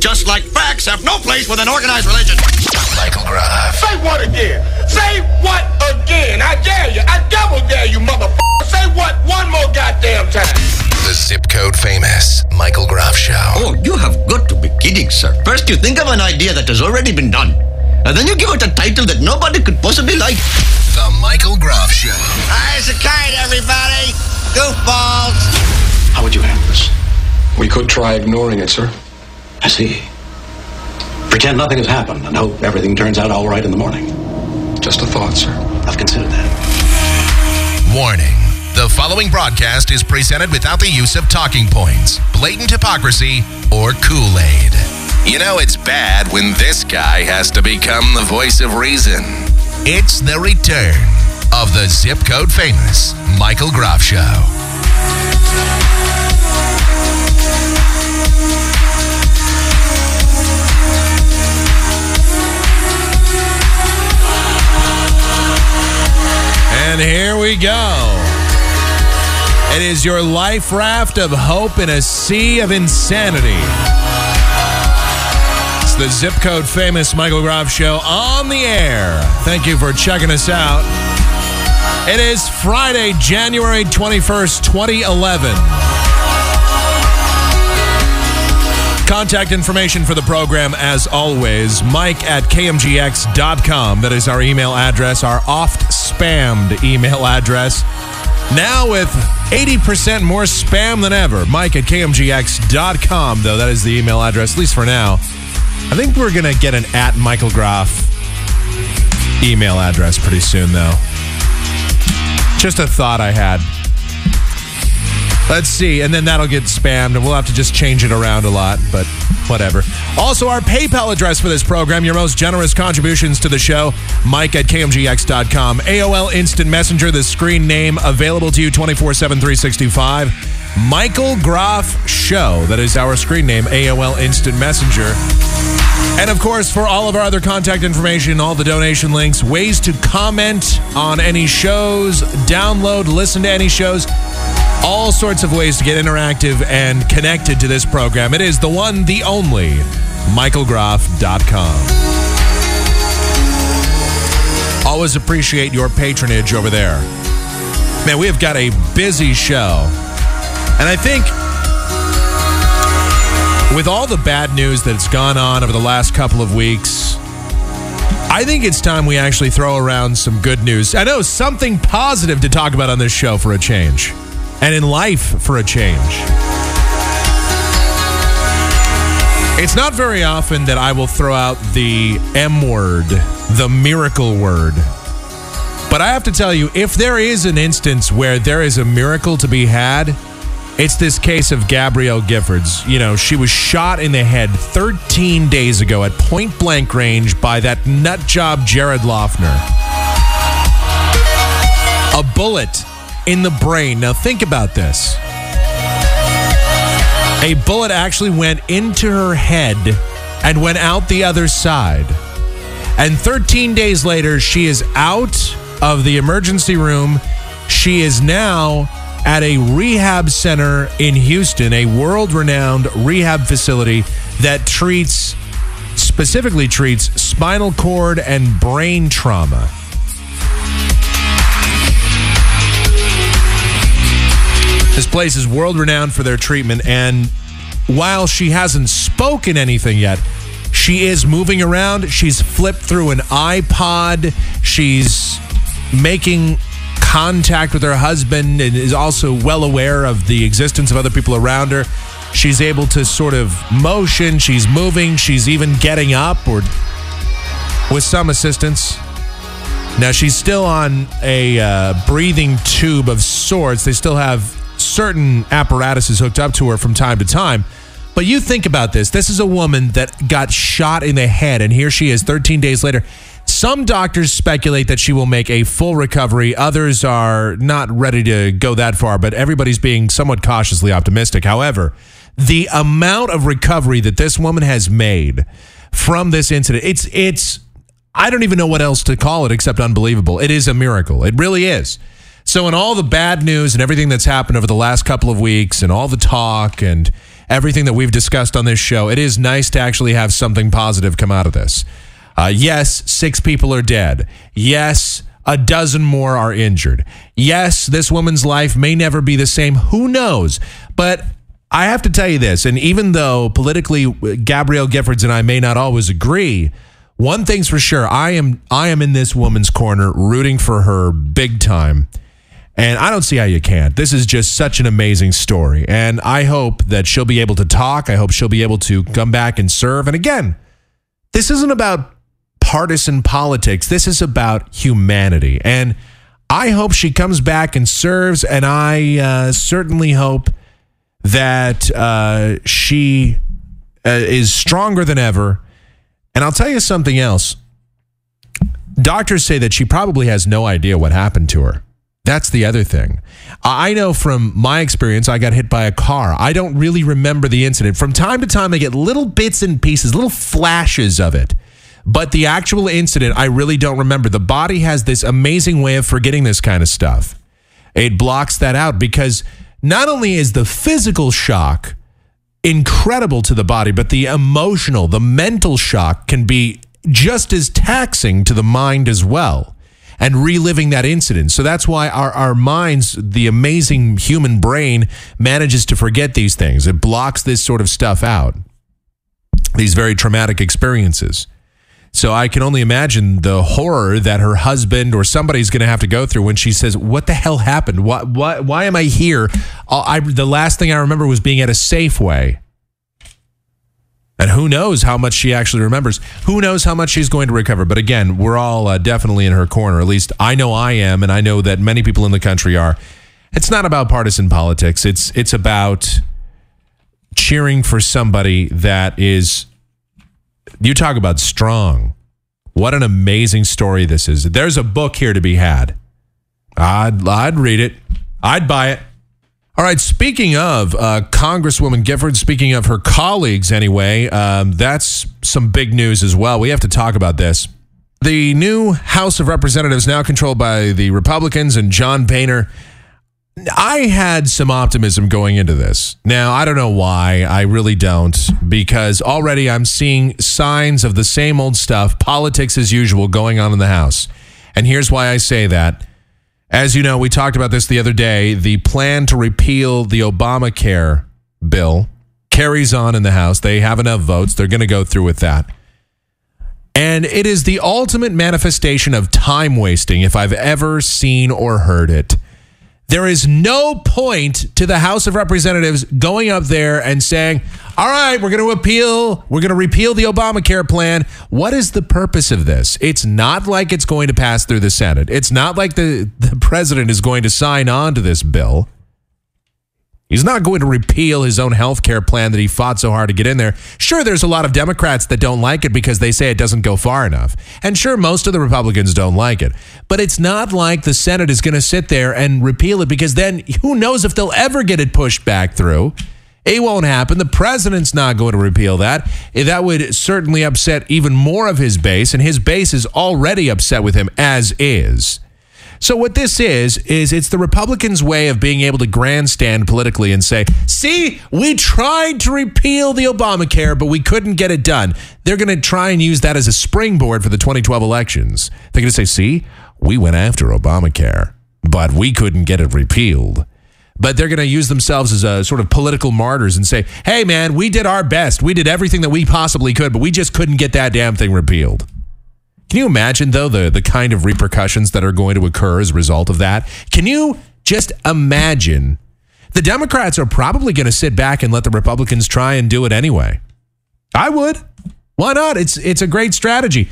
just like facts have no place with an organized religion. Michael Groff. Say what again? Say what again? I dare you. I double dare you, motherfucker. Say what one more goddamn time. The zip code famous Michael Groff Show. Oh, you have got to be kidding, sir. First, you think of an idea that has already been done, and then you give it a title that nobody could possibly like. The Michael Groff Show. Eyes a kite, everybody. Goofballs. How would you handle this? We could try ignoring it, sir. I see. Pretend nothing has happened and hope everything turns out all right in the morning. Just a thought, sir. I've considered that. Warning. The following broadcast is presented without the use of talking points, blatant hypocrisy, or Kool Aid. You know it's bad when this guy has to become the voice of reason. It's the return of the zip code famous Michael Groff Show. And here we go. It is your life raft of hope in a sea of insanity. It's the zip code famous Michael Groff show on the air. Thank you for checking us out. It is Friday, January 21st, 2011. Contact information for the program, as always, mike at kmgx.com. That is our email address, our oft spammed email address. Now with 80% more spam than ever. Mike at kmgx.com, though. That is the email address, at least for now. I think we're going to get an at Michael Groff email address pretty soon, though. Just a thought I had. Let's see. And then that'll get spammed, and we'll have to just change it around a lot, but whatever. Also, our PayPal address for this program, your most generous contributions to the show, Mike at KMGX.com. AOL Instant Messenger, the screen name available to you 24 7, 365. Michael Groff Show. That is our screen name, AOL Instant Messenger. And of course, for all of our other contact information, all the donation links, ways to comment on any shows, download, listen to any shows, all sorts of ways to get interactive and connected to this program. It is the one, the only, michaelgroff.com. Always appreciate your patronage over there. Man, we have got a busy show. And I think with all the bad news that's gone on over the last couple of weeks, I think it's time we actually throw around some good news. I know something positive to talk about on this show for a change, and in life for a change. It's not very often that I will throw out the M word, the miracle word. But I have to tell you, if there is an instance where there is a miracle to be had, it's this case of Gabrielle Giffords. You know, she was shot in the head 13 days ago at point blank range by that nut job Jared Loughner. A bullet in the brain. Now, think about this. A bullet actually went into her head and went out the other side. And 13 days later, she is out of the emergency room. She is now at a rehab center in Houston, a world renowned rehab facility that treats, specifically treats spinal cord and brain trauma. This place is world renowned for their treatment. And while she hasn't spoken anything yet, she is moving around. She's flipped through an iPod. She's making contact with her husband and is also well aware of the existence of other people around her. She's able to sort of motion, she's moving, she's even getting up or with some assistance. Now she's still on a uh, breathing tube of sorts. They still have certain apparatuses hooked up to her from time to time. But you think about this. This is a woman that got shot in the head, and here she is 13 days later. Some doctors speculate that she will make a full recovery. Others are not ready to go that far, but everybody's being somewhat cautiously optimistic. However, the amount of recovery that this woman has made from this incident, it's it's I don't even know what else to call it except unbelievable. It is a miracle. It really is. So in all the bad news and everything that's happened over the last couple of weeks and all the talk and everything that we've discussed on this show, it is nice to actually have something positive come out of this. Uh, yes, six people are dead. Yes, a dozen more are injured. Yes, this woman's life may never be the same. Who knows? But I have to tell you this, and even though politically Gabrielle Giffords and I may not always agree, one thing's for sure, I am I am in this woman's corner rooting for her big time. And I don't see how you can't. This is just such an amazing story. And I hope that she'll be able to talk. I hope she'll be able to come back and serve. And again, this isn't about partisan politics. This is about humanity. And I hope she comes back and serves. And I uh, certainly hope that uh, she uh, is stronger than ever. And I'll tell you something else. Doctors say that she probably has no idea what happened to her. That's the other thing. I know from my experience, I got hit by a car. I don't really remember the incident. From time to time, I get little bits and pieces, little flashes of it. But the actual incident, I really don't remember. The body has this amazing way of forgetting this kind of stuff. It blocks that out because not only is the physical shock incredible to the body, but the emotional, the mental shock can be just as taxing to the mind as well and reliving that incident. So that's why our, our minds, the amazing human brain, manages to forget these things. It blocks this sort of stuff out, these very traumatic experiences. So I can only imagine the horror that her husband or somebody's going to have to go through when she says, "What the hell happened? Why why, why am I here?" Uh, I, the last thing I remember was being at a Safeway. And who knows how much she actually remembers? Who knows how much she's going to recover? But again, we're all uh, definitely in her corner. At least I know I am, and I know that many people in the country are. It's not about partisan politics. It's it's about cheering for somebody that is you talk about strong. What an amazing story this is. There's a book here to be had. I'd, I'd read it. I'd buy it. All right. Speaking of uh, Congresswoman Gifford, speaking of her colleagues, anyway, um, that's some big news as well. We have to talk about this. The new House of Representatives, now controlled by the Republicans and John Boehner, I had some optimism going into this. Now, I don't know why. I really don't, because already I'm seeing signs of the same old stuff, politics as usual, going on in the House. And here's why I say that. As you know, we talked about this the other day. The plan to repeal the Obamacare bill carries on in the House. They have enough votes. They're going to go through with that. And it is the ultimate manifestation of time wasting if I've ever seen or heard it. There is no point to the House of Representatives going up there and saying, all right, we're going to appeal, we're going to repeal the Obamacare plan. What is the purpose of this? It's not like it's going to pass through the Senate. It's not like the, the president is going to sign on to this bill. He's not going to repeal his own health care plan that he fought so hard to get in there. Sure, there's a lot of Democrats that don't like it because they say it doesn't go far enough. And sure, most of the Republicans don't like it. But it's not like the Senate is going to sit there and repeal it because then who knows if they'll ever get it pushed back through. It won't happen. The president's not going to repeal that. Eh, that would certainly upset even more of his base, and his base is already upset with him as is. So what this is is it's the Republicans' way of being able to grandstand politically and say, "See, we tried to repeal the Obamacare, but we couldn't get it done." They're going to try and use that as a springboard for the 2012 elections. They're going to say, "See, we went after Obamacare, but we couldn't get it repealed." But they're going to use themselves as a sort of political martyrs and say, "Hey man, we did our best. We did everything that we possibly could, but we just couldn't get that damn thing repealed." Can you imagine, though, the, the kind of repercussions that are going to occur as a result of that? Can you just imagine? The Democrats are probably going to sit back and let the Republicans try and do it anyway. I would. Why not? It's it's a great strategy.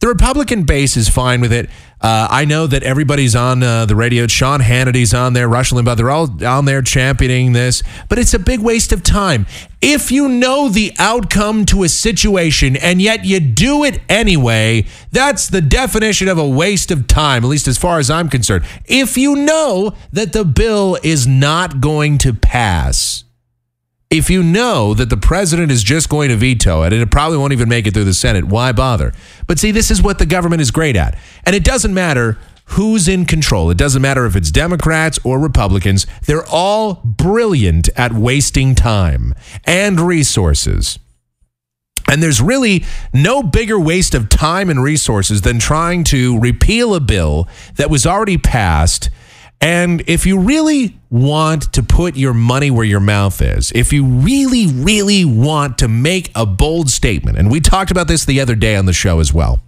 The Republican base is fine with it. Uh, I know that everybody's on uh, the radio. Sean Hannity's on there, Rush Limbaugh. They're all on there championing this, but it's a big waste of time. If you know the outcome to a situation and yet you do it anyway, that's the definition of a waste of time, at least as far as I'm concerned. If you know that the bill is not going to pass, if you know that the president is just going to veto it and it probably won't even make it through the Senate, why bother? But see, this is what the government is great at. And it doesn't matter who's in control. It doesn't matter if it's Democrats or Republicans, they're all brilliant at wasting time and resources. And there's really no bigger waste of time and resources than trying to repeal a bill that was already passed. And if you really want to put your money where your mouth is, if you really, really want to make a bold statement, and we talked about this the other day on the show as well.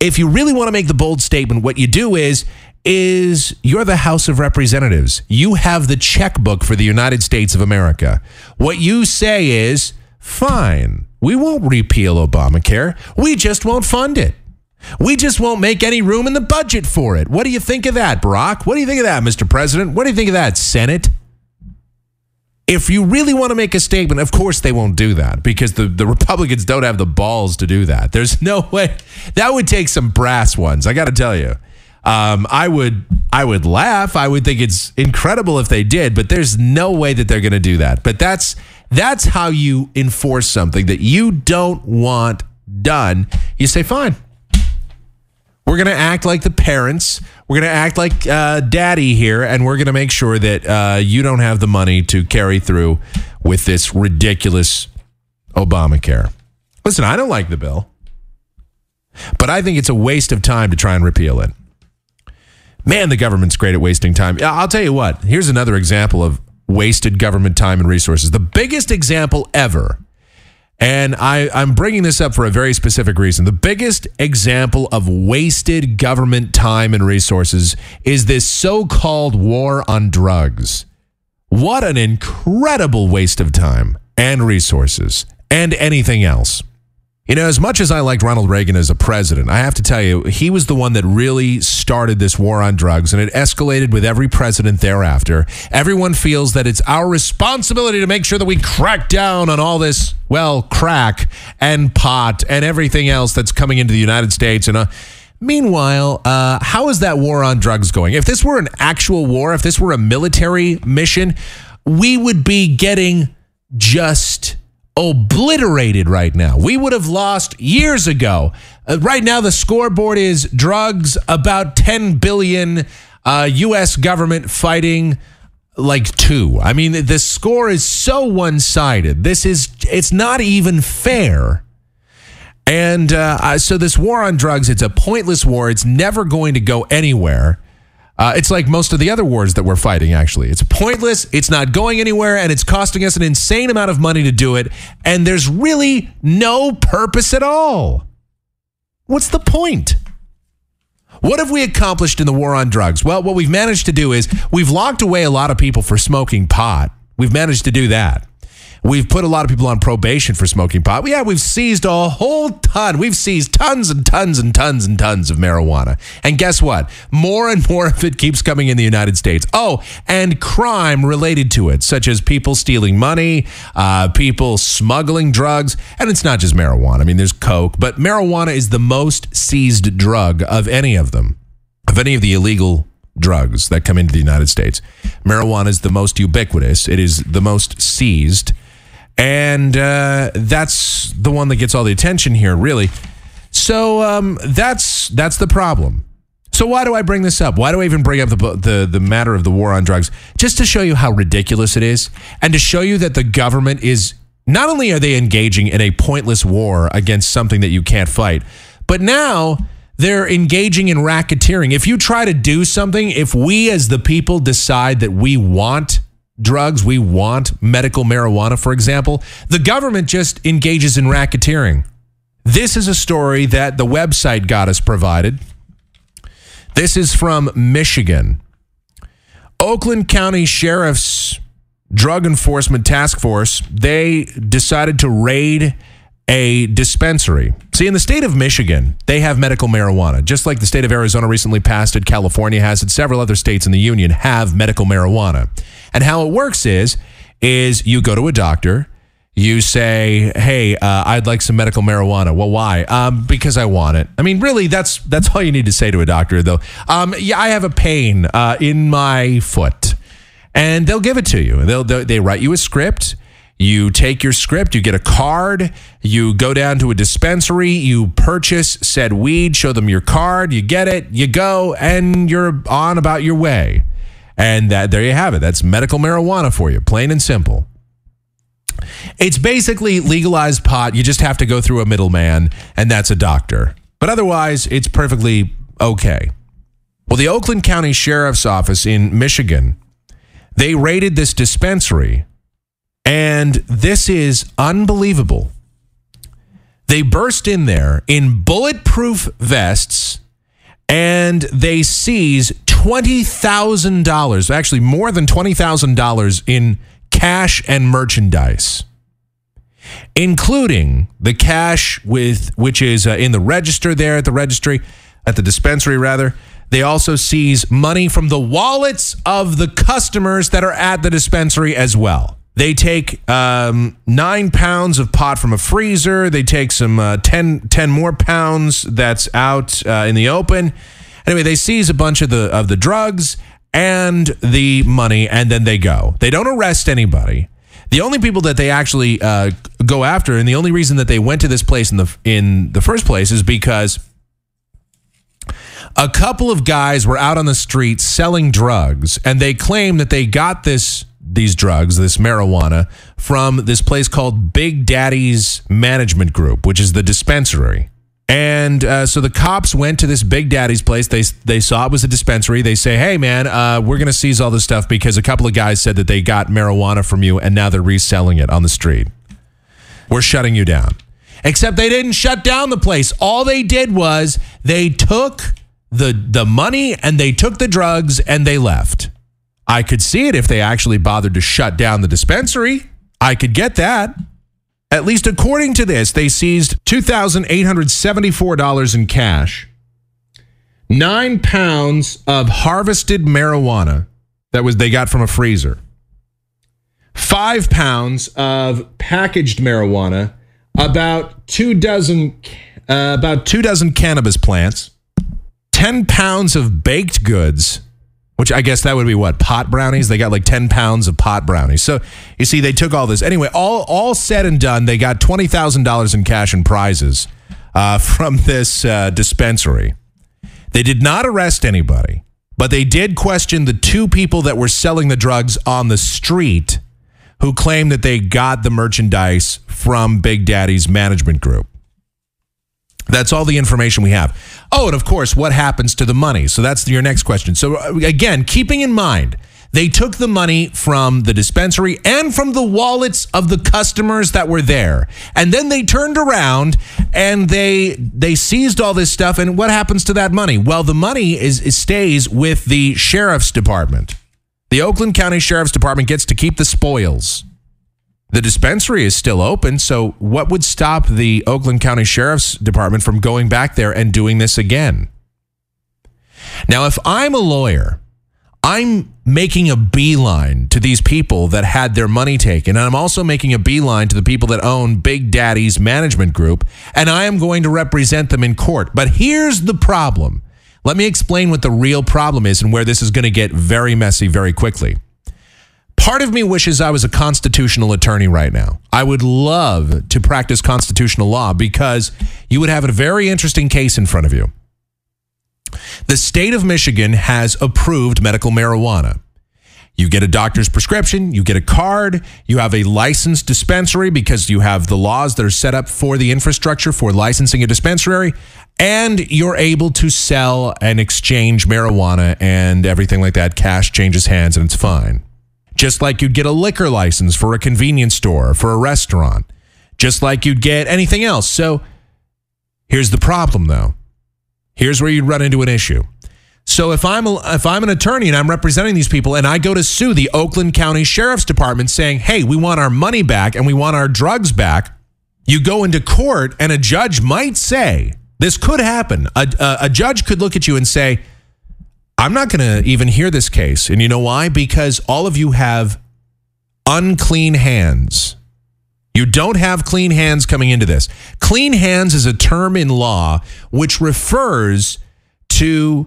If you really want to make the bold statement, what you do is is you're the House of Representatives. You have the checkbook for the United States of America. What you say is, fine, we won't repeal Obamacare. We just won't fund it. We just won't make any room in the budget for it. What do you think of that, Barack? What do you think of that, Mr. President? What do you think of that, Senate? If you really want to make a statement, of course they won't do that because the, the Republicans don't have the balls to do that. There's no way that would take some brass ones. I got to tell you, um, I would I would laugh. I would think it's incredible if they did, but there's no way that they're going to do that. But that's that's how you enforce something that you don't want done. You say, fine. We're going to act like the parents. We're going to act like uh, daddy here, and we're going to make sure that uh, you don't have the money to carry through with this ridiculous Obamacare. Listen, I don't like the bill, but I think it's a waste of time to try and repeal it. Man, the government's great at wasting time. I'll tell you what, here's another example of wasted government time and resources. The biggest example ever and I, I'm bringing this up for a very specific reason. The biggest example of wasted government time and resources is this so called war on drugs. What an incredible waste of time and resources and anything else. You know, as much as I liked Ronald Reagan as a president, I have to tell you, he was the one that really started this war on drugs, and it escalated with every president thereafter. Everyone feels that it's our responsibility to make sure that we crack down on all this, well, crack and pot and everything else that's coming into the United States. And uh, meanwhile, uh, how is that war on drugs going? If this were an actual war, if this were a military mission, we would be getting just obliterated right now. We would have lost years ago. Uh, right now, the scoreboard is drugs, about 10 billion, uh, U.S. government fighting like two. I mean, the score is so one sided. This is, it's not even fair. And uh, so, this war on drugs, it's a pointless war. It's never going to go anywhere. Uh, it's like most of the other wars that we're fighting, actually. It's pointless, it's not going anywhere, and it's costing us an insane amount of money to do it. And there's really no purpose at all. What's the point? What have we accomplished in the war on drugs? Well, what we've managed to do is we've locked away a lot of people for smoking pot. We've managed to do that. We've put a lot of people on probation for smoking pot. Yeah, we've seized a whole ton. We've seized tons and tons and tons and tons of marijuana. And guess what? More and more of it keeps coming in the United States. Oh, and crime related to it, such as people stealing money, uh, people smuggling drugs. And it's not just marijuana. I mean, there's coke, but marijuana is the most seized drug of any of them, of any of the illegal drugs that come into the United States. Marijuana is the most ubiquitous, it is the most seized. And uh, that's the one that gets all the attention here, really. So um, that's that's the problem. So why do I bring this up? Why do I even bring up the, the the matter of the war on drugs? Just to show you how ridiculous it is, and to show you that the government is not only are they engaging in a pointless war against something that you can't fight, but now they're engaging in racketeering. If you try to do something, if we as the people decide that we want drugs, we want medical marijuana, for example, the government just engages in racketeering. This is a story that the website got us provided. This is from Michigan. Oakland County Sheriff's Drug Enforcement Task Force, they decided to raid a dispensary. See, in the state of Michigan, they have medical marijuana, just like the state of Arizona recently passed it, California has it, several other states in the union have medical marijuana. And how it works is, is you go to a doctor, you say, "Hey, uh, I'd like some medical marijuana." Well, why? Um, because I want it. I mean, really, that's that's all you need to say to a doctor, though. Um, yeah, I have a pain uh, in my foot, and they'll give it to you. They'll, they'll they write you a script You take your script, you get a card, you go down to a dispensary, you purchase said weed, show them your card, you get it, you go, and you're on about your way. And that there you have it. That's medical marijuana for you, plain and simple. It's basically legalized pot. You just have to go through a middleman, and that's a doctor. But otherwise, it's perfectly okay. Well, the Oakland County Sheriff's Office in Michigan, they raided this dispensary, and this is unbelievable. They burst in there in bulletproof vests and they seize $20,000, actually more than $20,000 in cash and merchandise, including the cash with which is uh, in the register there at the registry, at the dispensary rather. They also seize money from the wallets of the customers that are at the dispensary as well. They take um, nine pounds of pot from a freezer. They take some uh, 10, 10 more pounds that's out uh, in the open. Anyway, they seize a bunch of the of the drugs and the money, and then they go. They don't arrest anybody. The only people that they actually uh, go after, and the only reason that they went to this place in the in the first place, is because a couple of guys were out on the street selling drugs, and they claim that they got this these drugs, this marijuana, from this place called Big Daddy's Management Group, which is the dispensary. And uh, so the cops went to this Big Daddy's place. They they saw it was a dispensary. They say, "Hey, man, uh, we're to seize all this stuff because a couple of guys said that they got marijuana from you, and now they're reselling it on the street. We're shutting you down." Except they didn't shut down the place. All they did was they took the the money and they took the drugs and they left. I could see it if they actually bothered to shut down the dispensary. I could get that. At least according to this, they seized $2,874 in cash, nine pounds of harvested marijuana that was they got from a freezer, five pounds of packaged marijuana, about two dozen, uh, about two dozen cannabis plants, ten pounds of baked goods which I guess that would be what pot brownies. They got like ten pounds of pot brownies. So you see, they took all this anyway. All all said and done, they got twenty thousand dollars in cash and prizes uh, from this uh, dispensary. They did not arrest anybody, but they did question the two people that were selling the drugs on the street, who claimed that they got the merchandise from Big Daddy's management group. That's all the information we have. Oh, and of course, what happens to the money? So that's your next question. So uh, again, keeping in mind, they took the money from the dispensary and from the wallets of the customers that were there. And then they turned around and they they seized all this stuff and what happens to that money? Well, the money is, is stays with the sheriff's department. The Oakland County Sheriff's Department gets to keep the spoils. The dispensary is still open. So, what would stop the Oakland County Sheriff's Department from going back there and doing this again? Now, if I'm a lawyer, I'm making a beeline to these people that had their money taken. And I'm also making a beeline to the people that own Big Daddy's management group. And I am going to represent them in court. But here's the problem. Let me explain what the real problem is and where this is going to get very messy very quickly. Part of me wishes I was a constitutional attorney right now. I would love to practice constitutional law because you would have a very interesting case in front of you. The state of Michigan has approved medical marijuana. You get a doctor's prescription, you get a card, you have a licensed dispensary because you have the laws that are set up for the infrastructure for licensing a dispensary, and you're able to sell and exchange marijuana and everything like that. Cash changes hands and it's fine just like you'd get a liquor license for a convenience store, for a restaurant, just like you'd get anything else. So here's the problem though. Here's where you'd run into an issue. So if I'm a, if I'm an attorney and I'm representing these people and I go to sue the Oakland County Sheriff's Department saying, "Hey, we want our money back and we want our drugs back." You go into court and a judge might say, this could happen. A, a, a judge could look at you and say, I'm not going to even hear this case. And you know why? Because all of you have unclean hands. You don't have clean hands coming into this. Clean hands is a term in law which refers to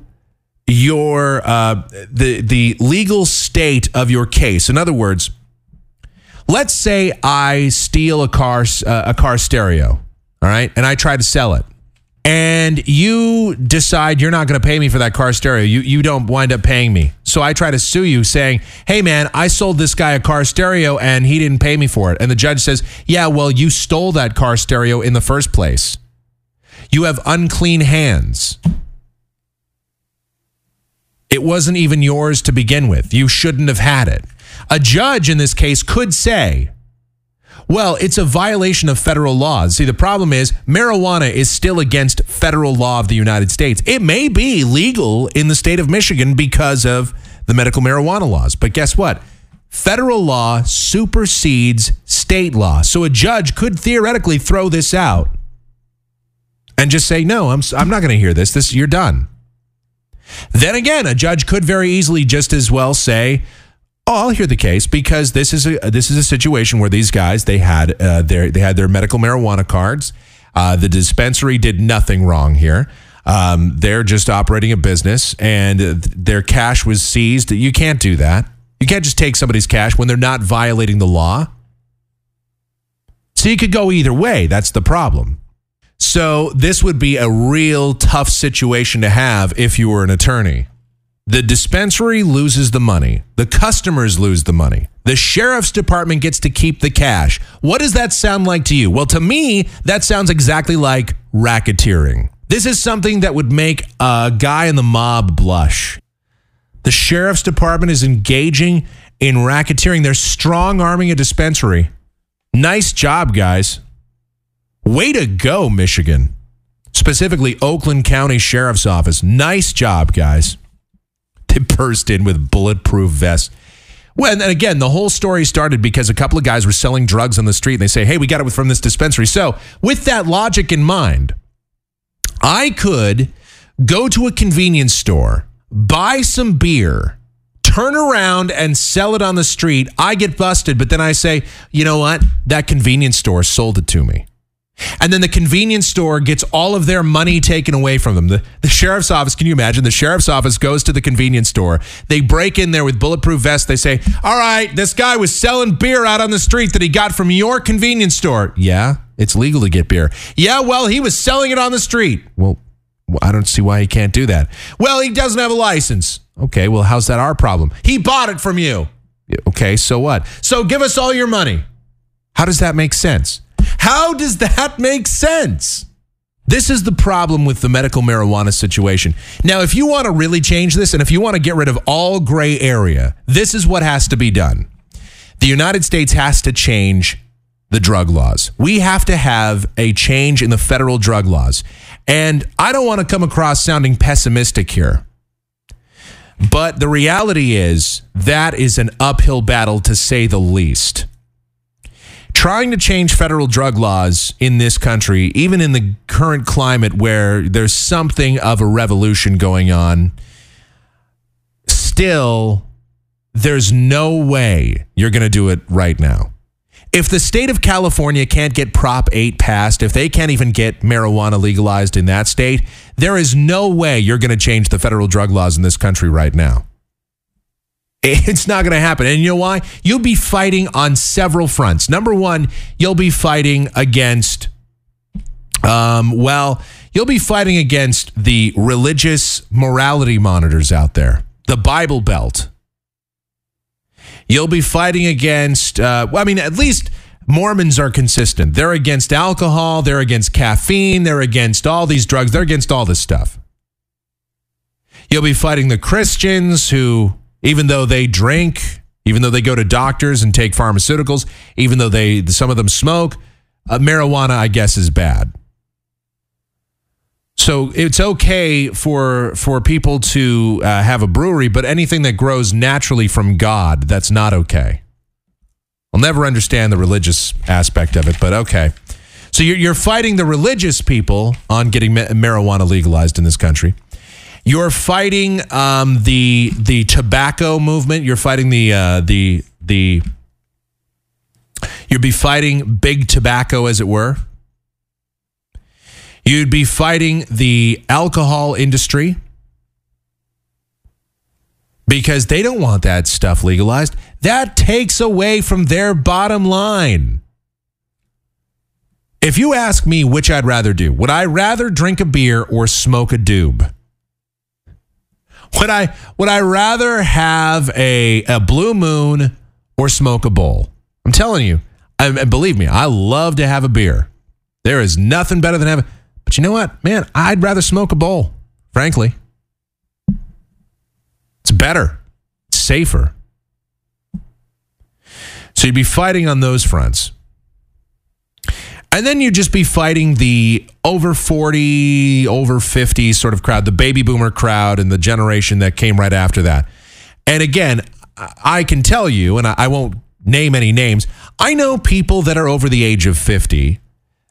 your uh, the the legal state of your case. In other words, Let's say I steal a car uh, a car stereo, all right, and I try to sell it. And you decide you're not going to pay me for that car stereo. You you don't wind up paying me. So I try to sue you saying, "Hey man, I sold this guy a car stereo and he didn't pay me for it." And the judge says, "Yeah, well, you stole that car stereo in the first place. You have unclean hands." It wasn't even yours to begin with. You shouldn't have had it. A judge in this case could say, well, it's a violation of federal laws. See, the problem is marijuana is still against federal law of the United States. It may be legal in the state of Michigan because of the medical marijuana laws. But guess what? Federal law supersedes state law. So a judge could theoretically throw this out and just say, no, I'm, I'm not going to hear this. This You're done. Then again, a judge could very easily just as well say, "Oh, I'll hear the case because this is a this is a situation where these guys they had uh, their they had their medical marijuana cards. Uh, the dispensary did nothing wrong here. Um, they're just operating a business, and their cash was seized. You can't do that. You can't just take somebody's cash when they're not violating the law. So you could go either way. That's the problem. So this would be a real tough situation to have if you were an attorney. The dispensary loses the money. The customers lose the money. The sheriff's department gets to keep the cash. What does that sound like to you? Well, to me, that sounds exactly like racketeering. This is something that would make a guy in the mob blush. The sheriff's department is engaging in racketeering. They're strong arming a dispensary. Nice job, guys. Way to go, Michigan. Specifically, Oakland County Sheriff's Office. Nice job, guys. They burst in with bulletproof vests. Well, and again, the whole story started because a couple of guys were selling drugs on the street and they say, hey, we got it from this dispensary. So, with that logic in mind, I could go to a convenience store, buy some beer, turn around and sell it on the street. I get busted, but then I say, you know what? That convenience store sold it to me. And then the convenience store gets all of their money taken away from them. The, the sheriff's office, can you imagine? The sheriff's office goes to the convenience store. They break in there with bulletproof vests. They say, All right, this guy was selling beer out on the street that he got from your convenience store. Yeah, it's legal to get beer. Yeah, well, he was selling it on the street. Well, I don't see why he can't do that. Well, he doesn't have a license. Okay, well, how's that our problem? He bought it from you. Okay, so what? So give us all your money. How does that make sense? How does that make sense? This is the problem with the medical marijuana situation. Now, if you want to really change this and if you want to get rid of all gray area, this is what has to be done. The United States has to change the drug laws. We have to have a change in the federal drug laws. And I don't want to come across sounding pessimistic here. But the reality is that is an uphill battle to say the least trying to change federal drug laws in this country, even in the current climate where there's something of a revolution going on, still, there's no way you're going to do it right now. If the state of California can't get Prop 8 passed, if they can't even get marijuana legalized in that state, there is no way you're going to change the federal drug laws in this country right now. It's not going to happen. And you know why? You'll be fighting on several fronts. Number one, you'll be fighting against, um, well, you'll be fighting against the religious morality monitors out there, the Bible Belt. You'll be fighting against, uh, well, I mean, at least Mormons are consistent. They're against alcohol, they're against caffeine, they're against all these drugs, they're against all this stuff. You'll be fighting the Christians who even though they drink, even though they go to doctors and take pharmaceuticals, even though they some of them smoke, uh, marijuana I guess is bad. So it's okay for for people to uh, have a brewery, but anything that grows naturally from God, that's not okay. I'll never understand the religious aspect of it, but okay. So you're, you're fighting the religious people on getting marijuana legalized in this country. You're fighting um, the the tobacco movement. You're fighting the uh, the the. You'd be fighting big tobacco, as it were. You'd be fighting the alcohol industry because they don't want that stuff legalized. That takes away from their bottom line. If you ask me which I'd rather do, would I rather drink a beer or smoke a doob? Would I would I rather have a a blue moon or smoke a bowl? I'm telling you, I, and believe me, I love to have a beer. There is nothing better than having. But you know what, man? I'd rather smoke a bowl. Frankly, it's better, it's safer. So you'd be fighting on those fronts. And then you'd just be fighting the over 40, over 50 sort of crowd, the baby boomer crowd, and the generation that came right after that. And again, I can tell you, and I won't name any names, I know people that are over the age of 50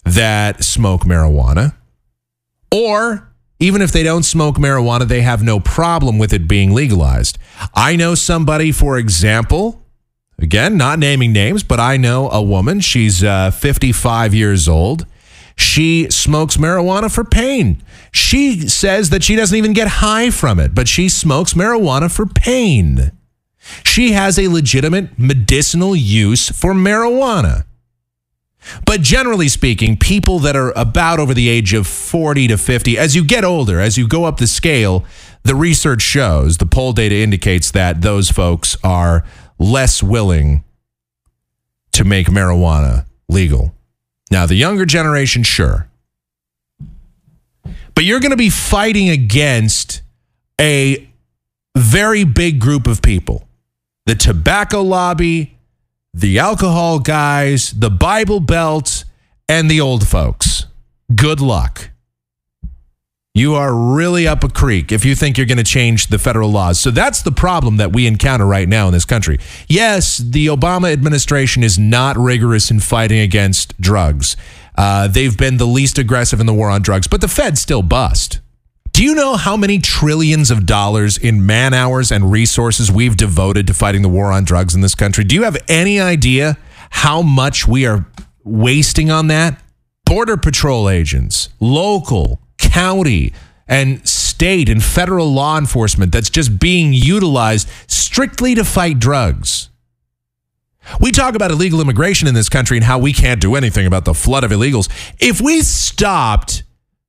that smoke marijuana. Or even if they don't smoke marijuana, they have no problem with it being legalized. I know somebody, for example, Again, not naming names, but I know a woman. She's uh, 55 years old. She smokes marijuana for pain. She says that she doesn't even get high from it, but she smokes marijuana for pain. She has a legitimate medicinal use for marijuana. But generally speaking, people that are about over the age of 40 to 50, as you get older, as you go up the scale, the research shows, the poll data indicates that those folks are less willing to make marijuana legal. Now, the younger generation, sure. But you're going to be fighting against a very big group of people the tobacco lobby, the alcohol guys, the Bible Belt, and the old folks. Good luck you are really up a creek if you think you're going to change the federal laws. So that's the problem that we encounter right now in this country. Yes, the Obama administration is not rigorous in fighting against drugs. Uh, they've been the least aggressive in the war on drugs, but the feds still bust. Do you know how many trillions of dollars in man hours and resources we've devoted to fighting the war on drugs in this country? Do you have any idea how much we are wasting on that? Border Patrol agents, local, county and state and federal law enforcement that's just being utilized strictly to fight drugs. We talk about illegal immigration in this country and how we can't do anything about the flood of illegals. If we stopped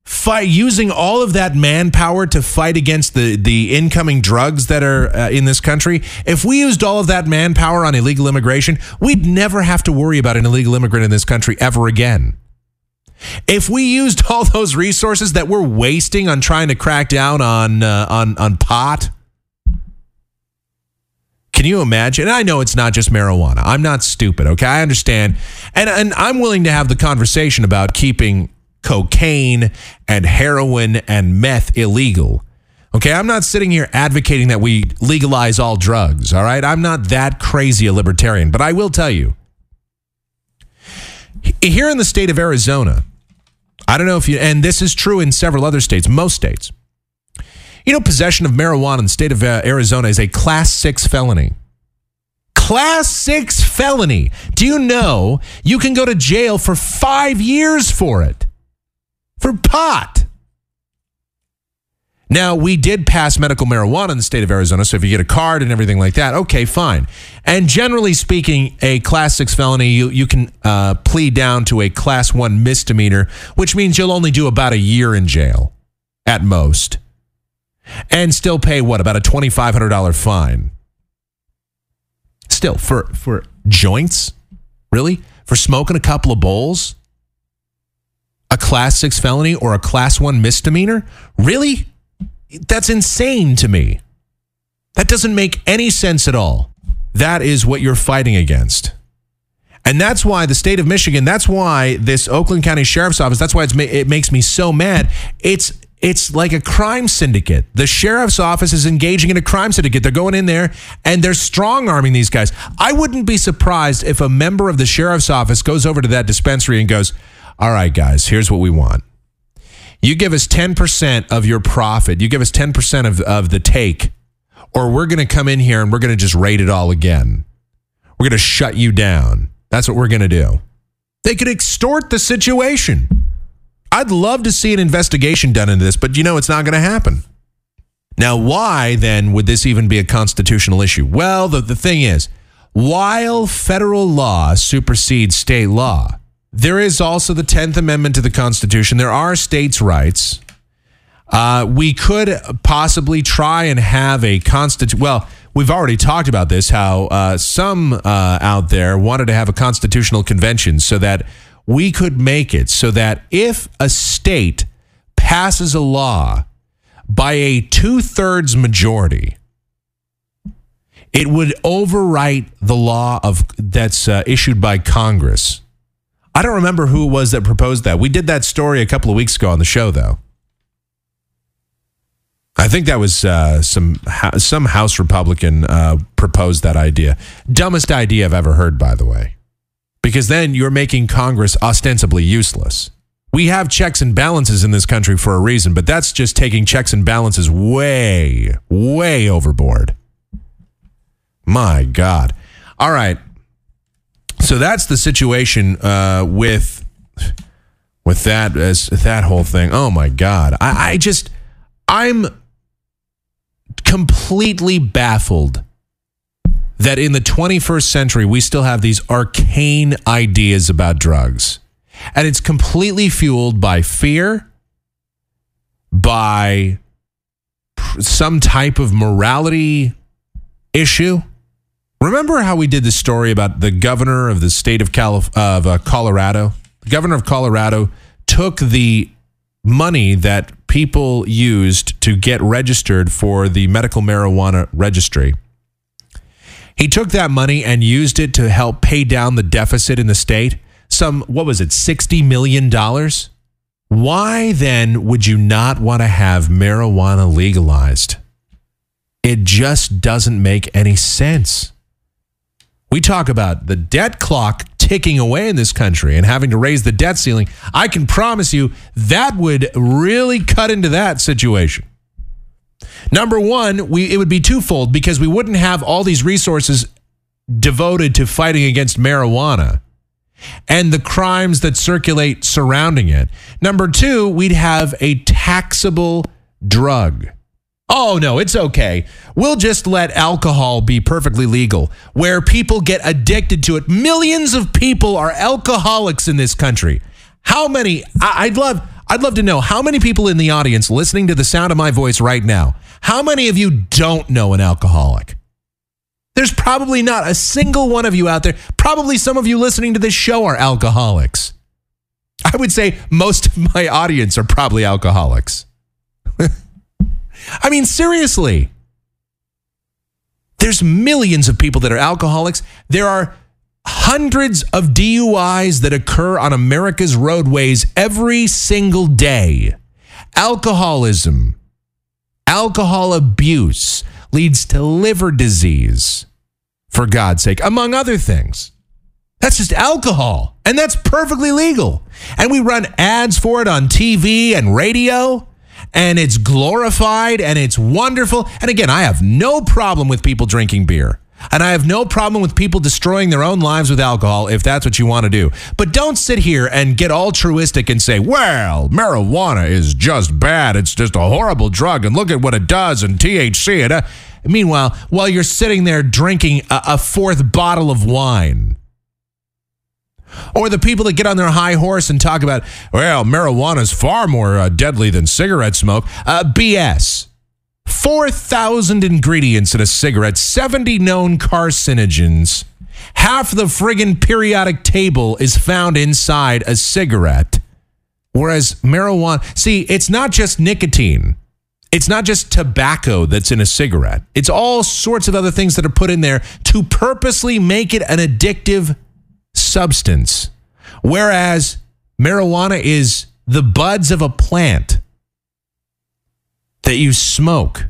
fight using all of that manpower to fight against the the incoming drugs that are uh, in this country, if we used all of that manpower on illegal immigration, we'd never have to worry about an illegal immigrant in this country ever again. If we used all those resources that we're wasting on trying to crack down on uh, on on pot, can you imagine? And I know it's not just marijuana. I'm not stupid, okay? I understand. And and I'm willing to have the conversation about keeping cocaine and heroin and meth illegal. Okay, I'm not sitting here advocating that we legalize all drugs, all right? I'm not that crazy a libertarian, but I will tell you. Here in the state of Arizona, I don't know if you, and this is true in several other states, most states. You know, possession of marijuana in the state of uh, Arizona is a class six felony. Class six felony. Do you know you can go to jail for five years for it? For pot. Now, we did pass medical marijuana in the state of Arizona, so if you get a card and everything like that, okay, fine. And generally speaking, a class six felony, you, you can uh, plead down to a class one misdemeanor, which means you'll only do about a year in jail at most and still pay what, about a $2,500 fine. Still, for, for joints? Really? For smoking a couple of bowls? A class six felony or a class one misdemeanor? Really? That's insane to me. That doesn't make any sense at all. That is what you're fighting against. And that's why the state of Michigan, that's why this Oakland County Sheriff's Office, that's why it makes me so mad. It's it's like a crime syndicate. The sheriff's office is engaging in a crime syndicate. They're going in there and they're strong arming these guys. I wouldn't be surprised if a member of the sheriff's office goes over to that dispensary and goes, All right, guys, here's what we want. You give us 10% of your profit. You give us 10% of, of the take, or we're going to come in here and we're going to just rate it all again. We're going to shut you down. That's what we're going to do. They could extort the situation. I'd love to see an investigation done into this, but you know it's not going to happen. Now, why then would this even be a constitutional issue? Well, the, the thing is, while federal law supersedes state law, there is also the 10th Amendment to the Constitution. There are states' rights. Uh, we could possibly try and have a constitution. Well, we've already talked about this how uh, some uh, out there wanted to have a constitutional convention so that we could make it so that if a state passes a law by a two thirds majority, it would overwrite the law of that's uh, issued by Congress. I don't remember who it was that proposed that. We did that story a couple of weeks ago on the show, though. I think that was uh, some some House Republican uh, proposed that idea. Dumbest idea I've ever heard, by the way, because then you're making Congress ostensibly useless. We have checks and balances in this country for a reason, but that's just taking checks and balances way, way overboard. My God. All right. So that's the situation uh, with with that as that whole thing. Oh my God. I, I just I'm completely baffled that in the 21st century we still have these arcane ideas about drugs. And it's completely fueled by fear, by some type of morality issue. Remember how we did the story about the governor of the state of, Calif- of uh, Colorado? The governor of Colorado took the money that people used to get registered for the medical marijuana registry. He took that money and used it to help pay down the deficit in the state. Some, what was it, $60 million? Why then would you not want to have marijuana legalized? It just doesn't make any sense. We talk about the debt clock ticking away in this country and having to raise the debt ceiling. I can promise you that would really cut into that situation. Number one, we it would be twofold because we wouldn't have all these resources devoted to fighting against marijuana and the crimes that circulate surrounding it. Number two, we'd have a taxable drug. Oh, no, it's okay. We'll just let alcohol be perfectly legal, where people get addicted to it. Millions of people are alcoholics in this country. How many? I- I'd love. I'd love to know how many people in the audience listening to the sound of my voice right now. How many of you don't know an alcoholic? There's probably not a single one of you out there. Probably some of you listening to this show are alcoholics. I would say most of my audience are probably alcoholics. I mean, seriously. There's millions of people that are alcoholics. There are hundreds of DUIs that occur on America's roadways every single day. Alcoholism, alcohol abuse leads to liver disease, for God's sake, among other things. That's just alcohol, and that's perfectly legal. And we run ads for it on TV and radio and it's glorified and it's wonderful. And again, I have no problem with people drinking beer. And I have no problem with people destroying their own lives with alcohol if that's what you want to do. But don't sit here and get altruistic and say, well, marijuana is just bad. It's just a horrible drug. And look at what it does and THC. And, uh, meanwhile, while you're sitting there drinking a, a fourth bottle of wine, or the people that get on their high horse and talk about, well, marijuana is far more uh, deadly than cigarette smoke. Uh, BS. 4,000 ingredients in a cigarette, 70 known carcinogens. Half the friggin' periodic table is found inside a cigarette. Whereas marijuana, see, it's not just nicotine. It's not just tobacco that's in a cigarette. It's all sorts of other things that are put in there to purposely make it an addictive substance. Whereas marijuana is the buds of a plant that you smoke.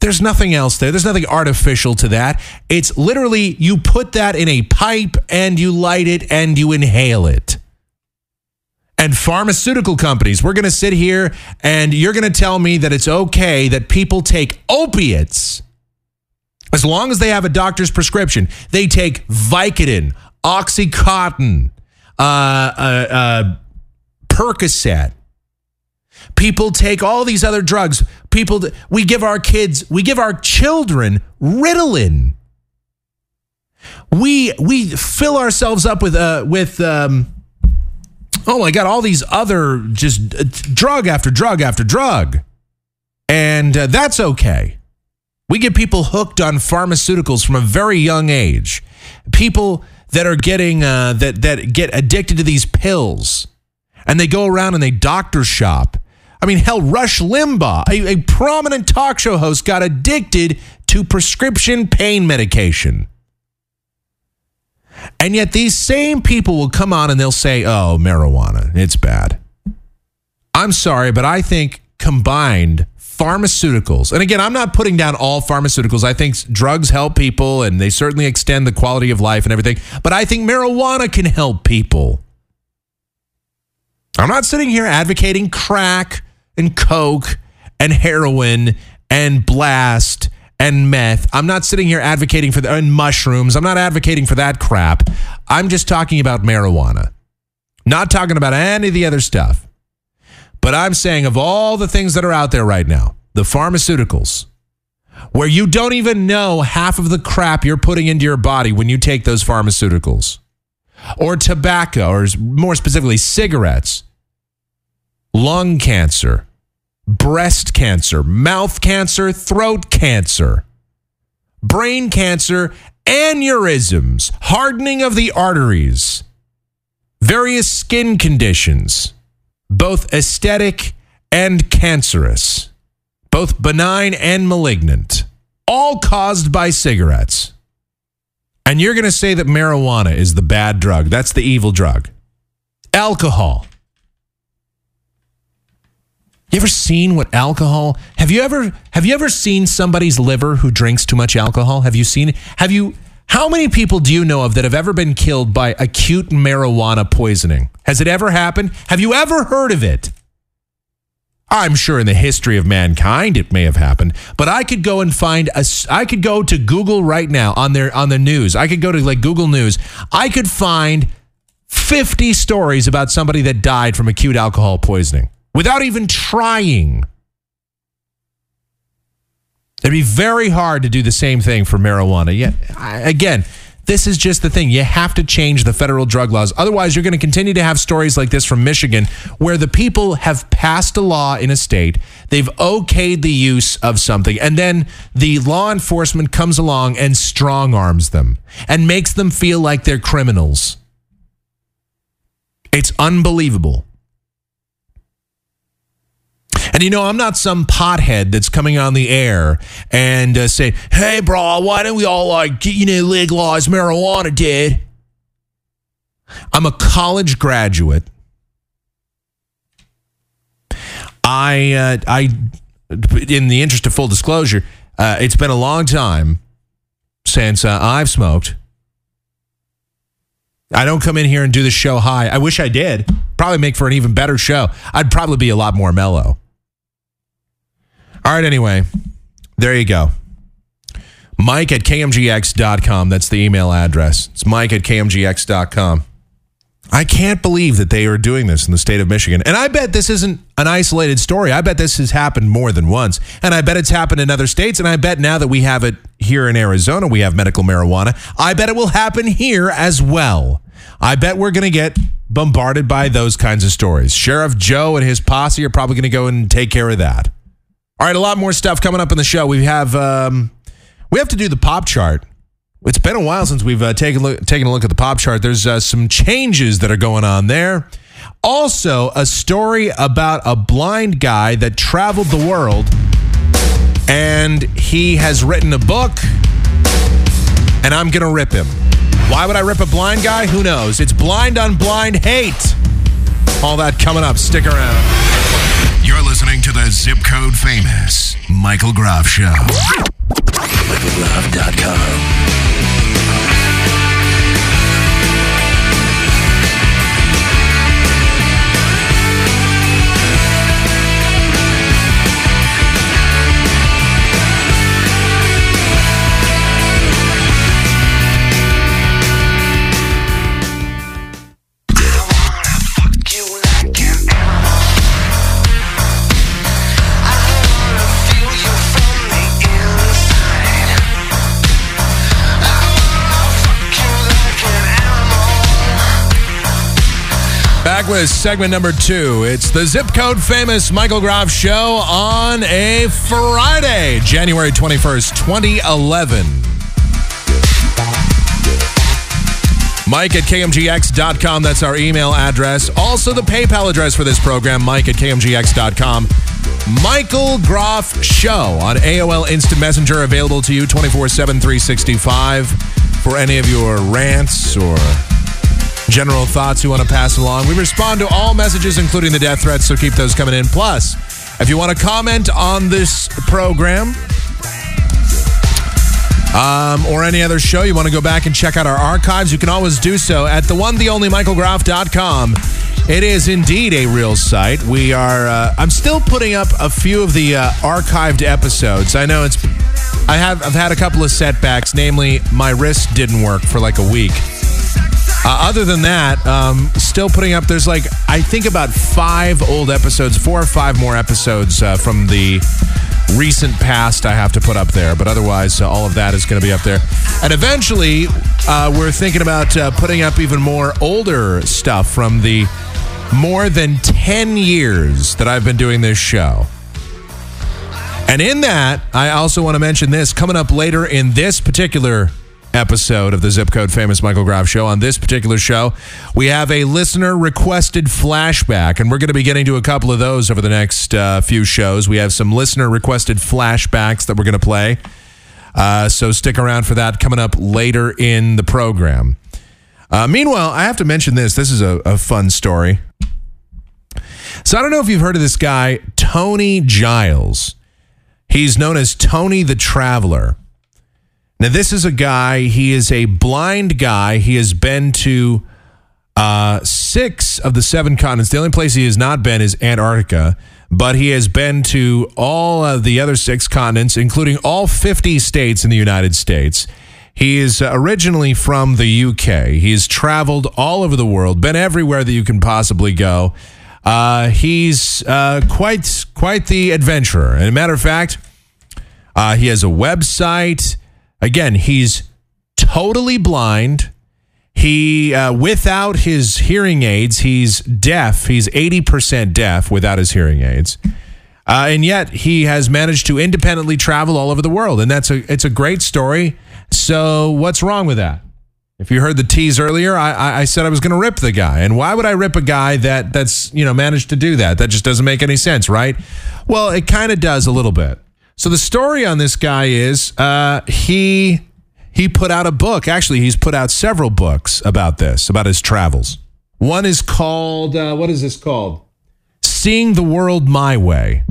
There's nothing else there. There's nothing artificial to that. It's literally you put that in a pipe and you light it and you inhale it. And pharmaceutical companies, we're going to sit here and you're going to tell me that it's okay that people take opiates as long as they have a doctor's prescription. They take Vicodin, Oxycontin, uh, uh, uh, Percocet. People take all these other drugs. People, we give our kids, we give our children Ritalin. We we fill ourselves up with uh with um oh my god all these other just uh, drug after drug after drug. And uh, that's okay. We get people hooked on pharmaceuticals from a very young age. People that are getting uh, that that get addicted to these pills, and they go around and they doctor shop. I mean, hell, Rush Limbaugh, a, a prominent talk show host, got addicted to prescription pain medication. And yet, these same people will come on and they'll say, "Oh, marijuana, it's bad." I'm sorry, but I think combined pharmaceuticals. And again, I'm not putting down all pharmaceuticals. I think drugs help people and they certainly extend the quality of life and everything. But I think marijuana can help people. I'm not sitting here advocating crack and coke and heroin and blast and meth. I'm not sitting here advocating for the and mushrooms. I'm not advocating for that crap. I'm just talking about marijuana. Not talking about any of the other stuff. But I'm saying of all the things that are out there right now, the pharmaceuticals, where you don't even know half of the crap you're putting into your body when you take those pharmaceuticals, or tobacco, or more specifically, cigarettes, lung cancer, breast cancer, mouth cancer, throat cancer, brain cancer, aneurysms, hardening of the arteries, various skin conditions both aesthetic and cancerous, both benign and malignant, all caused by cigarettes. And you're going to say that marijuana is the bad drug. That's the evil drug. Alcohol. You ever seen what alcohol? Have you ever have you ever seen somebody's liver who drinks too much alcohol? Have you seen have you how many people do you know of that have ever been killed by acute marijuana poisoning? Has it ever happened? Have you ever heard of it? I'm sure in the history of mankind it may have happened, but I could go and find a I could go to Google right now on their on the news. I could go to like Google News. I could find 50 stories about somebody that died from acute alcohol poisoning without even trying. It'd be very hard to do the same thing for marijuana. Yet, again, this is just the thing. You have to change the federal drug laws. Otherwise, you're going to continue to have stories like this from Michigan, where the people have passed a law in a state, they've okayed the use of something, and then the law enforcement comes along and strong arms them and makes them feel like they're criminals. It's unbelievable. And you know, I'm not some pothead that's coming on the air and uh, "Hey, bro, why don't we all like get you know legalize marijuana, dude?" I'm a college graduate. I, uh, I, in the interest of full disclosure, uh, it's been a long time since uh, I've smoked. I don't come in here and do the show high. I wish I did. Probably make for an even better show. I'd probably be a lot more mellow. All right, anyway, there you go. Mike at kmgx.com. That's the email address. It's mike at kmgx.com. I can't believe that they are doing this in the state of Michigan. And I bet this isn't an isolated story. I bet this has happened more than once. And I bet it's happened in other states. And I bet now that we have it here in Arizona, we have medical marijuana. I bet it will happen here as well. I bet we're going to get bombarded by those kinds of stories. Sheriff Joe and his posse are probably going to go and take care of that. All right, a lot more stuff coming up in the show. We have um, we have to do the pop chart. It's been a while since we've uh, taken look, taken a look at the pop chart. There's uh, some changes that are going on there. Also, a story about a blind guy that traveled the world, and he has written a book. And I'm gonna rip him. Why would I rip a blind guy? Who knows? It's blind on blind hate. All that coming up. Stick around. Listening to the zip code famous Michael Groff Show. MichaelGroff.com. Back with segment number two. It's the zip code famous Michael Groff show on a Friday, January 21st, 2011. Mike at KMGX.com. That's our email address. Also, the PayPal address for this program, Mike at KMGX.com. Michael Groff Show on AOL Instant Messenger, available to you 24 7, 365 for any of your rants or general thoughts you want to pass along. We respond to all messages, including the death threats, so keep those coming in. Plus, if you want to comment on this program um, or any other show, you want to go back and check out our archives, you can always do so at the one, the only MichaelGroff.com. It is indeed a real site. We are. Uh, I'm still putting up a few of the uh, archived episodes. I know it's. I have. I've had a couple of setbacks. Namely, my wrist didn't work for like a week. Uh, other than that, um, still putting up. There's like I think about five old episodes, four or five more episodes uh, from the recent past. I have to put up there, but otherwise, uh, all of that is going to be up there. And eventually, uh, we're thinking about uh, putting up even more older stuff from the more than ten years that I've been doing this show. And in that, I also want to mention this coming up later in this particular episode of the Zip Code Famous Michael Groff Show. On this particular show, we have a listener requested flashback, and we're going to be getting to a couple of those over the next uh, few shows. We have some listener requested flashbacks that we're going to play. Uh, so stick around for that coming up later in the program. Uh, meanwhile, I have to mention this. This is a, a fun story. So I don't know if you've heard of this guy, Tony Giles. He's known as Tony the Traveler. Now, this is a guy, he is a blind guy. He has been to uh, six of the seven continents. The only place he has not been is Antarctica, but he has been to all of the other six continents, including all 50 states in the United States. He is originally from the UK. He's traveled all over the world, been everywhere that you can possibly go. Uh, he's uh, quite quite the adventurer. And a matter of fact, uh, he has a website. Again, he's totally blind. He, uh, without his hearing aids, he's deaf. He's 80% deaf without his hearing aids. Uh, and yet he has managed to independently travel all over the world. And that's a, it's a great story. So what's wrong with that? If you heard the tease earlier, I, I, said I was going to rip the guy. And why would I rip a guy that that's, you know, managed to do that? That just doesn't make any sense, right? Well, it kind of does a little bit. So the story on this guy is uh, he he put out a book. Actually, he's put out several books about this, about his travels. One is called uh, what is this called? Seeing the World My Way.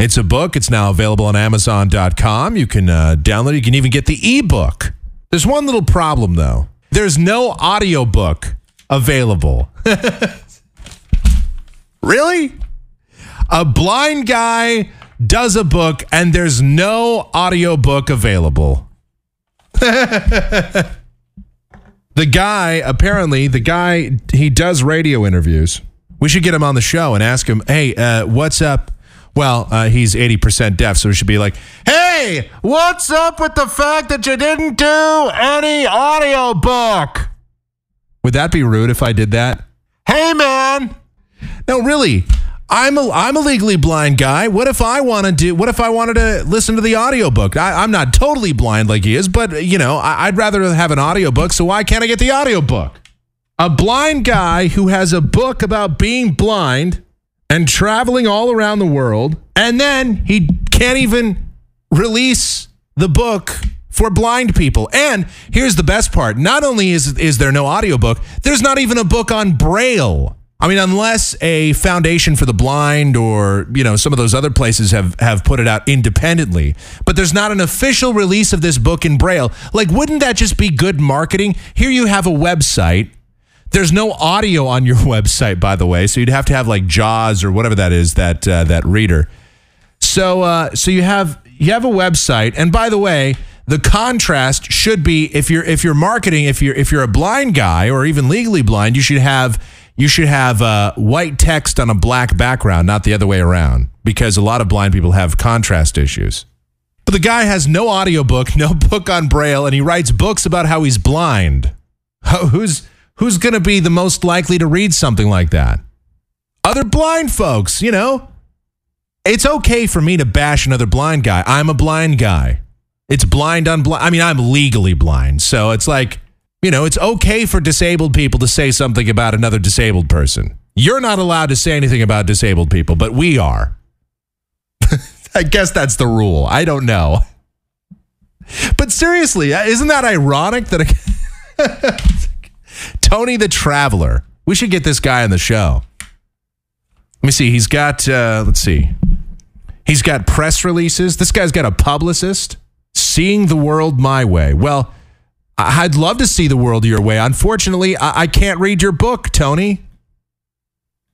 It's a book. It's now available on Amazon.com. You can uh, download. it. You can even get the ebook. There's one little problem though. There's no audiobook available. really? A blind guy does a book and there's no audiobook available. the guy, apparently, the guy, he does radio interviews. We should get him on the show and ask him, hey, uh, what's up? Well, uh, he's 80% deaf, so we should be like, hey, what's up with the fact that you didn't do any audiobook? Would that be rude if I did that? Hey, man. No, really. I'm a I'm a legally blind guy. What if I want to do? What if I wanted to listen to the audiobook? I, I'm not totally blind like he is, but you know, I, I'd rather have an audiobook. So why can't I get the audiobook? A blind guy who has a book about being blind and traveling all around the world, and then he can't even release the book for blind people. And here's the best part: not only is is there no audiobook, there's not even a book on Braille. I mean, unless a foundation for the blind or, you know, some of those other places have, have put it out independently, but there's not an official release of this book in Braille. Like, wouldn't that just be good marketing? Here you have a website. There's no audio on your website, by the way, so you'd have to have like Jaws or whatever that is that uh, that reader. So, uh, so you have you have a website, and by the way, the contrast should be if you're if you're marketing if you're if you're a blind guy or even legally blind, you should have you should have uh, white text on a black background, not the other way around, because a lot of blind people have contrast issues. But the guy has no audiobook, no book on Braille, and he writes books about how he's blind. Who's who's going to be the most likely to read something like that? Other blind folks, you know? It's okay for me to bash another blind guy. I'm a blind guy. It's blind on blind. I mean, I'm legally blind. So it's like, you know, it's okay for disabled people to say something about another disabled person. You're not allowed to say anything about disabled people, but we are. I guess that's the rule. I don't know. But seriously, uh, isn't that ironic that Tony the Traveler? We should get this guy on the show. Let me see. He's got, uh, let's see. He's got press releases. This guy's got a publicist. Seeing the world my way. Well, I'd love to see the world your way. Unfortunately, I, I can't read your book, Tony.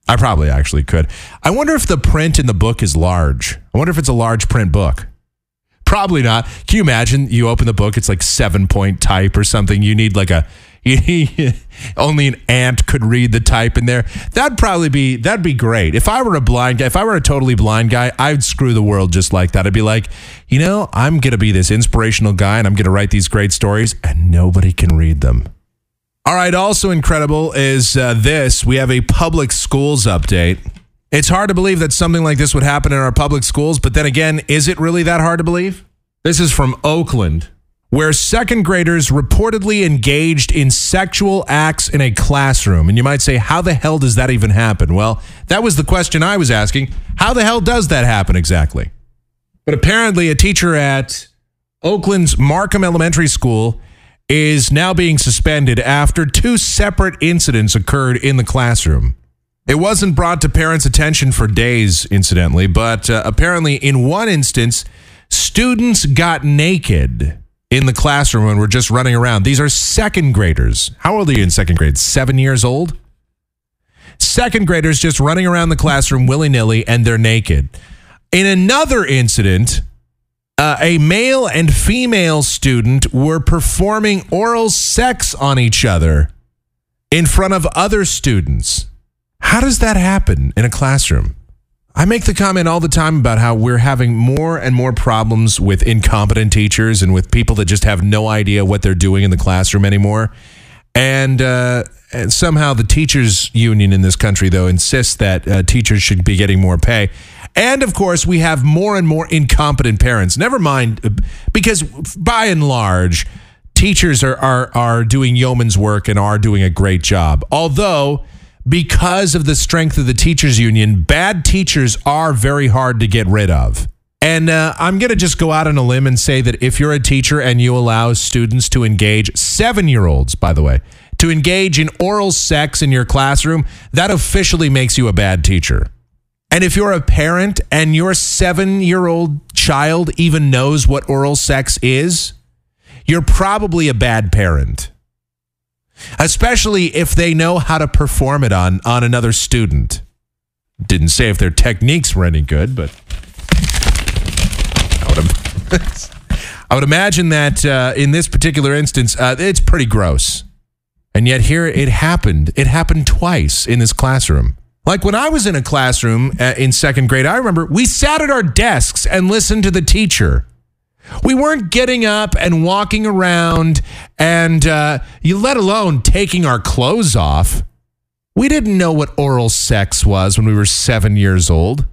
I probably actually could. I wonder if the print in the book is large. I wonder if it's a large print book. Probably not. Can you imagine? You open the book, it's like seven point type or something. You need like a only an ant could read the type in there. That'd probably be that'd be great. If I were a blind guy, if I were a totally blind guy, I'd screw the world just like that. I'd be like, you know, I'm gonna be this inspirational guy and I'm gonna write these great stories, and nobody can read them. All right, also incredible is uh, this. We have a public schools update. It's hard to believe that something like this would happen in our public schools, but then again, is it really that hard to believe? This is from Oakland, where second graders reportedly engaged in sexual acts in a classroom. And you might say, how the hell does that even happen? Well, that was the question I was asking. How the hell does that happen exactly? But apparently, a teacher at Oakland's Markham Elementary School is now being suspended after two separate incidents occurred in the classroom. It wasn't brought to parents' attention for days, incidentally, but uh, apparently, in one instance, students got naked in the classroom and we're just running around. These are second graders. How old are you in second grade? Seven years old? Second graders just running around the classroom willy nilly and they're naked. In another incident, uh, a male and female student were performing oral sex on each other in front of other students. How does that happen in a classroom? I make the comment all the time about how we're having more and more problems with incompetent teachers and with people that just have no idea what they're doing in the classroom anymore. And, uh, and somehow the teachers union in this country, though, insists that uh, teachers should be getting more pay. And of course, we have more and more incompetent parents. Never mind, uh, because by and large, teachers are, are, are doing yeoman's work and are doing a great job. Although, because of the strength of the teachers union, bad teachers are very hard to get rid of. And uh, I'm going to just go out on a limb and say that if you're a teacher and you allow students to engage, seven year olds, by the way, to engage in oral sex in your classroom, that officially makes you a bad teacher. And if you're a parent and your seven year old child even knows what oral sex is, you're probably a bad parent especially if they know how to perform it on on another student. Didn't say if their techniques were any good, but I would, I would imagine that uh, in this particular instance, uh, it's pretty gross. And yet here it happened. It happened twice in this classroom. Like when I was in a classroom uh, in second grade, I remember we sat at our desks and listened to the teacher. We weren't getting up and walking around and uh, you let alone taking our clothes off. We didn't know what oral sex was when we were seven years old.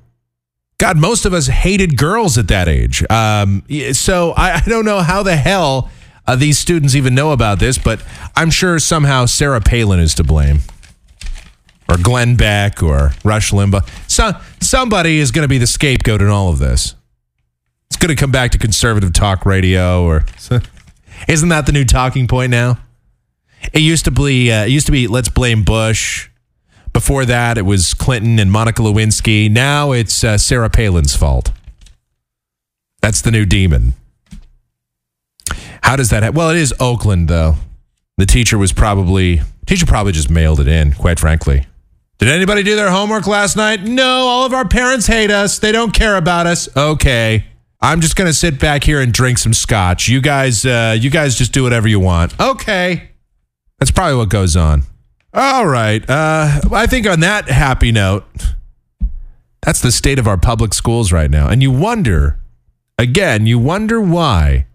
God, most of us hated girls at that age. Um, so I, I, don't know how the hell uh, these students even know about this, but I'm sure somehow Sarah Palin is to blame. Or Glenn Beck or Rush Limbaugh. So, somebody is going to be the scapegoat in all of this. It's going to come back to conservative talk radio, or isn't that the new talking point now? It used to be. Uh, it used to be. Let's blame Bush. Before that, it was Clinton and Monica Lewinsky. Now it's uh, Sarah Palin's fault. That's the new demon. How does that? Ha- well, it is Oakland, though. The teacher was probably teacher probably just mailed it in. Quite frankly. Did anybody do their homework last night? No, all of our parents hate us. They don't care about us. Okay. I'm just gonna sit back here and drink some scotch. You guys, uh, you guys just do whatever you want. Okay, that's probably what goes on. All right. Uh, I think on that happy note, that's the state of our public schools right now, and you wonder, again, you wonder why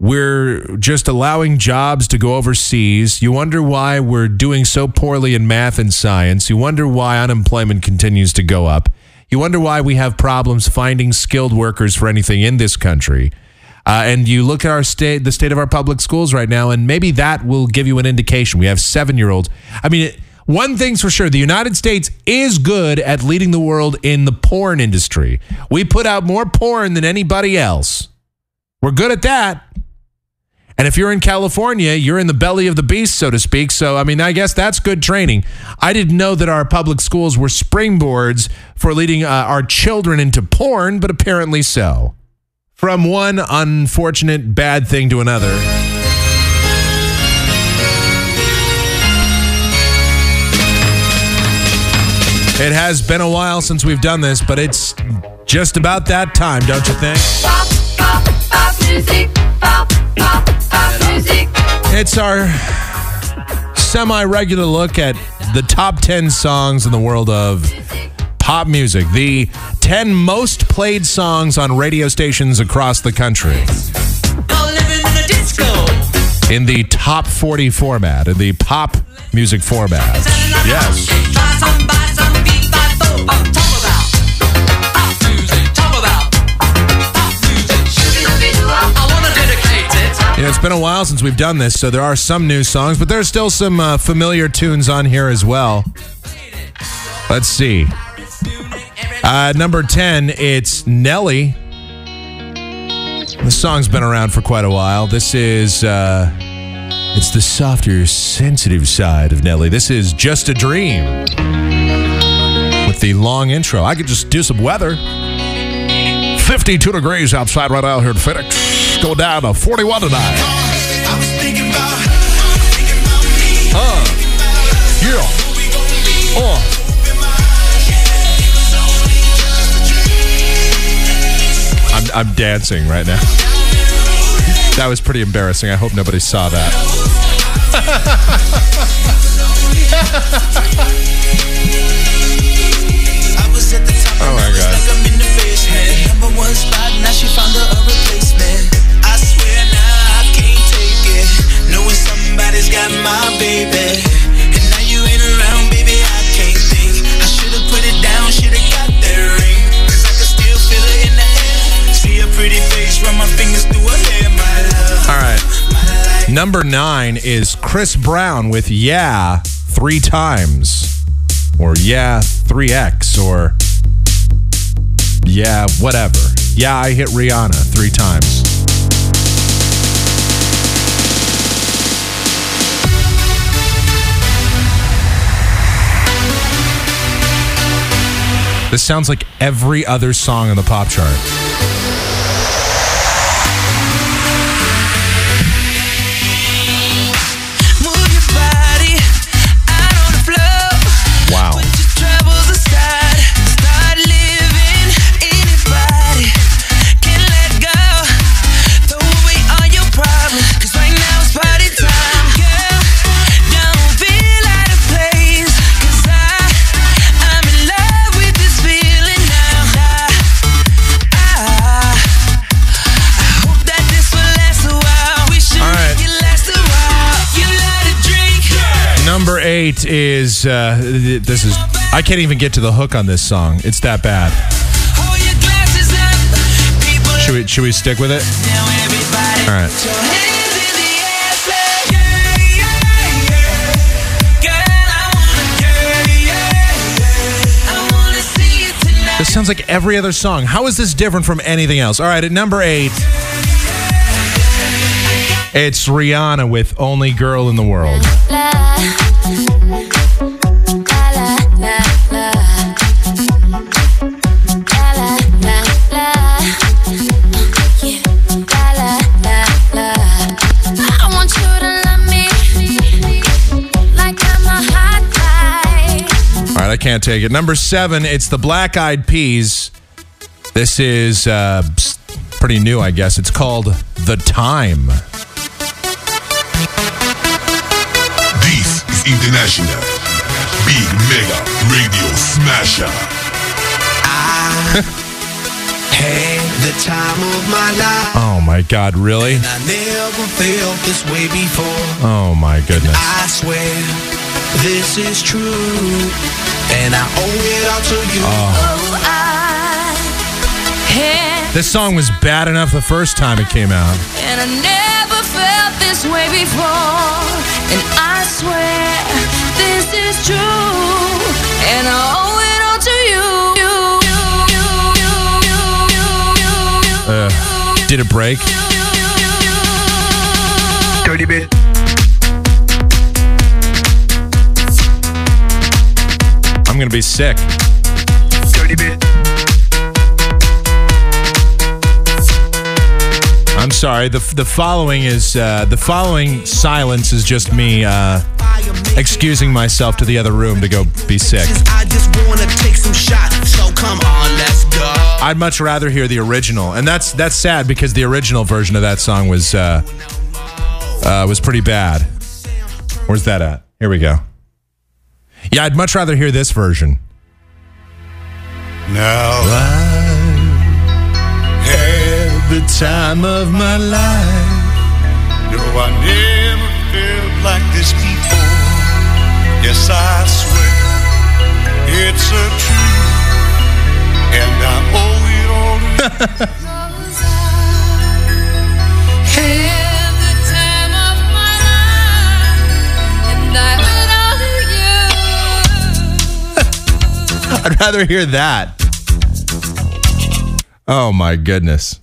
we're just allowing jobs to go overseas. You wonder why we're doing so poorly in math and science. You wonder why unemployment continues to go up. You wonder why we have problems finding skilled workers for anything in this country. Uh, and you look at our state, the state of our public schools right now, and maybe that will give you an indication. We have seven year olds. I mean, one thing's for sure the United States is good at leading the world in the porn industry. We put out more porn than anybody else. We're good at that. And if you're in California, you're in the belly of the beast, so to speak. So, I mean, I guess that's good training. I didn't know that our public schools were springboards for leading uh, our children into porn, but apparently so. From one unfortunate bad thing to another. It has been a while since we've done this, but it's just about that time, don't you think? Pop, pop, pop music. Pop, pop, music. It's our semi regular look at the top 10 songs in the world of pop music, the 10 most played songs on radio stations across the country in the top 40 format, in the pop music format. Yes. You know, it's been a while since we've done this, so there are some new songs, but there's still some uh, familiar tunes on here as well. Let's see. Uh, number 10, it's Nelly. The song's been around for quite a while. This is, uh, it's the softer, sensitive side of Nelly. This is Just a Dream with the long intro. I could just do some weather. 52 degrees outside right out here in Phoenix. Go down to 41 tonight. Uh, yeah. Uh. I'm, I'm dancing right now. That was pretty embarrassing. I hope nobody saw that. Oh my god. Number one spot, now she found her a replacement. I swear now I can't take it. Knowing somebody's got my baby. And now you ain't around, baby, I can't think. I should've put it down, should've got that ring. Cause I can still feel it in the air. See a pretty face, run my fingers through her hair, my love. All right. Number nine is Chris Brown with Yeah three times. Or Yeah 3X. Or Yeah, whatever. Yeah, I hit Rihanna three times. This sounds like every other song on the pop chart. Eight is uh, th- this is I can't even get to the hook on this song. It's that bad. Should we should we stick with it? All right. This sounds like every other song. How is this different from anything else? All right, at number eight, it's Rihanna with "Only Girl in the World." Can't take it. Number seven, it's the Black Eyed Peas. This is uh, pretty new, I guess. It's called "The Time." This is International Big Mega Radio Smasher. I Had the time of my life. Oh my God, really? I never felt this way before. Oh my goodness. I swear this is true. And I owe it all to you. Oh, I This song was bad enough the first time it came out. and I never felt this way before. And I swear this is true. And I owe it all to you. Uh, did it break? Dirty bit. I'm gonna be sick. I'm sorry. The the following is uh, the following silence is just me uh, excusing myself to the other room to go be sick. I just wanna take some shots. So come on, let's go. I'd much rather hear the original, and that's that's sad because the original version of that song was uh, uh, was pretty bad. Where's that at? Here we go. Yeah, I'd much rather hear this version. Now I had the time of my life. No, I never felt like this before. Yes, I swear it's a truth, and I owe it all I'd rather hear that. Oh my goodness.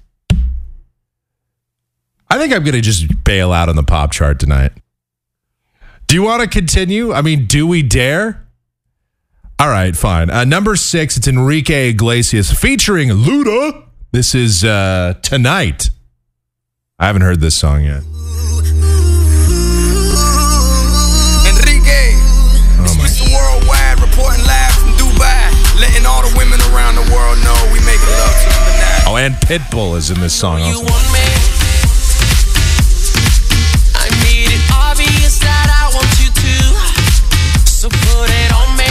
I think I'm going to just bail out on the pop chart tonight. Do you want to continue? I mean, do we dare? All right, fine. Uh, number six, it's Enrique Iglesias featuring Luda. This is uh, Tonight. I haven't heard this song yet. And Pitbull is in this song also. want me? I made it obvious that I want you to. So put it on me.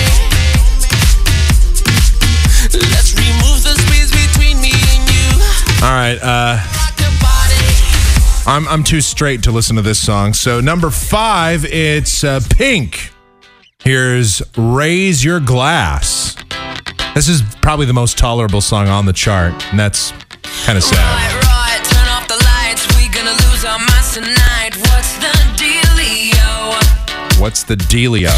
Let's remove the space between me and you. All right, uh, Rock your body. I'm I'm too straight to listen to this song. So number five, it's uh, Pink. Here's "Raise Your Glass." This is probably the most tolerable song on the chart, and that's kind of sad. Right, right, turn off the lights. We gonna lose our minds tonight. What's the dealio? What's the dealio?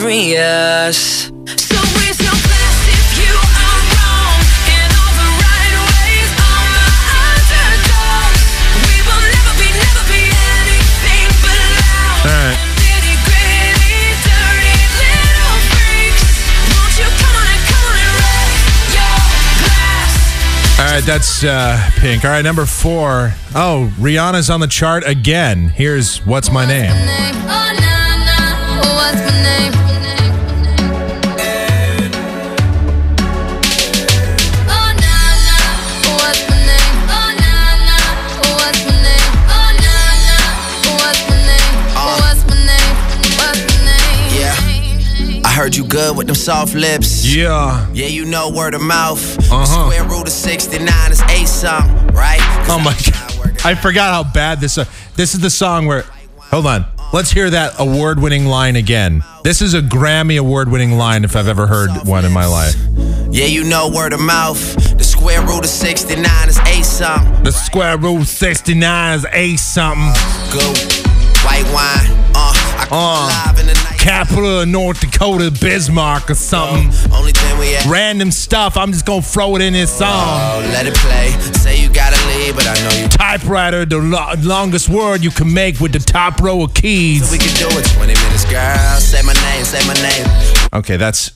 Serious? So raise your glass if you are wrong. In all the right ways, all my underdogs. We will never be, never be anything but loud. All right. Nitty gritty, dirty little freaks. Won't you come on and come on and raise your glass? All right, that's uh, Pink. All right, number four. Oh, Rihanna's on the chart again. Here's "What's My Name." Good with them soft lips. Yeah. Yeah, you know word of mouth. Uh-huh. Square root of 69 is eight something, right? Oh my I'm trying to work god! I forgot how bad this. Uh, this is the song where. Hold on. Let's hear that award-winning line again. This is a Grammy award-winning line if I've ever heard one in my life. Yeah, you know word of mouth. The square root of 69 is eight something. The square root 69 is a something. Go. White wine. Uh, I Uh, alive in the. Capital of North Dakota, Bismarck or something. Only thing we at. Random stuff. I'm just gonna throw it in this song. Oh, let it play. Say you gotta leave, but I know you. Typewriter, the lo- longest word you can make with the top row of keys. We can do it 20 minutes, girl. Say my name, say my name. Okay, that's.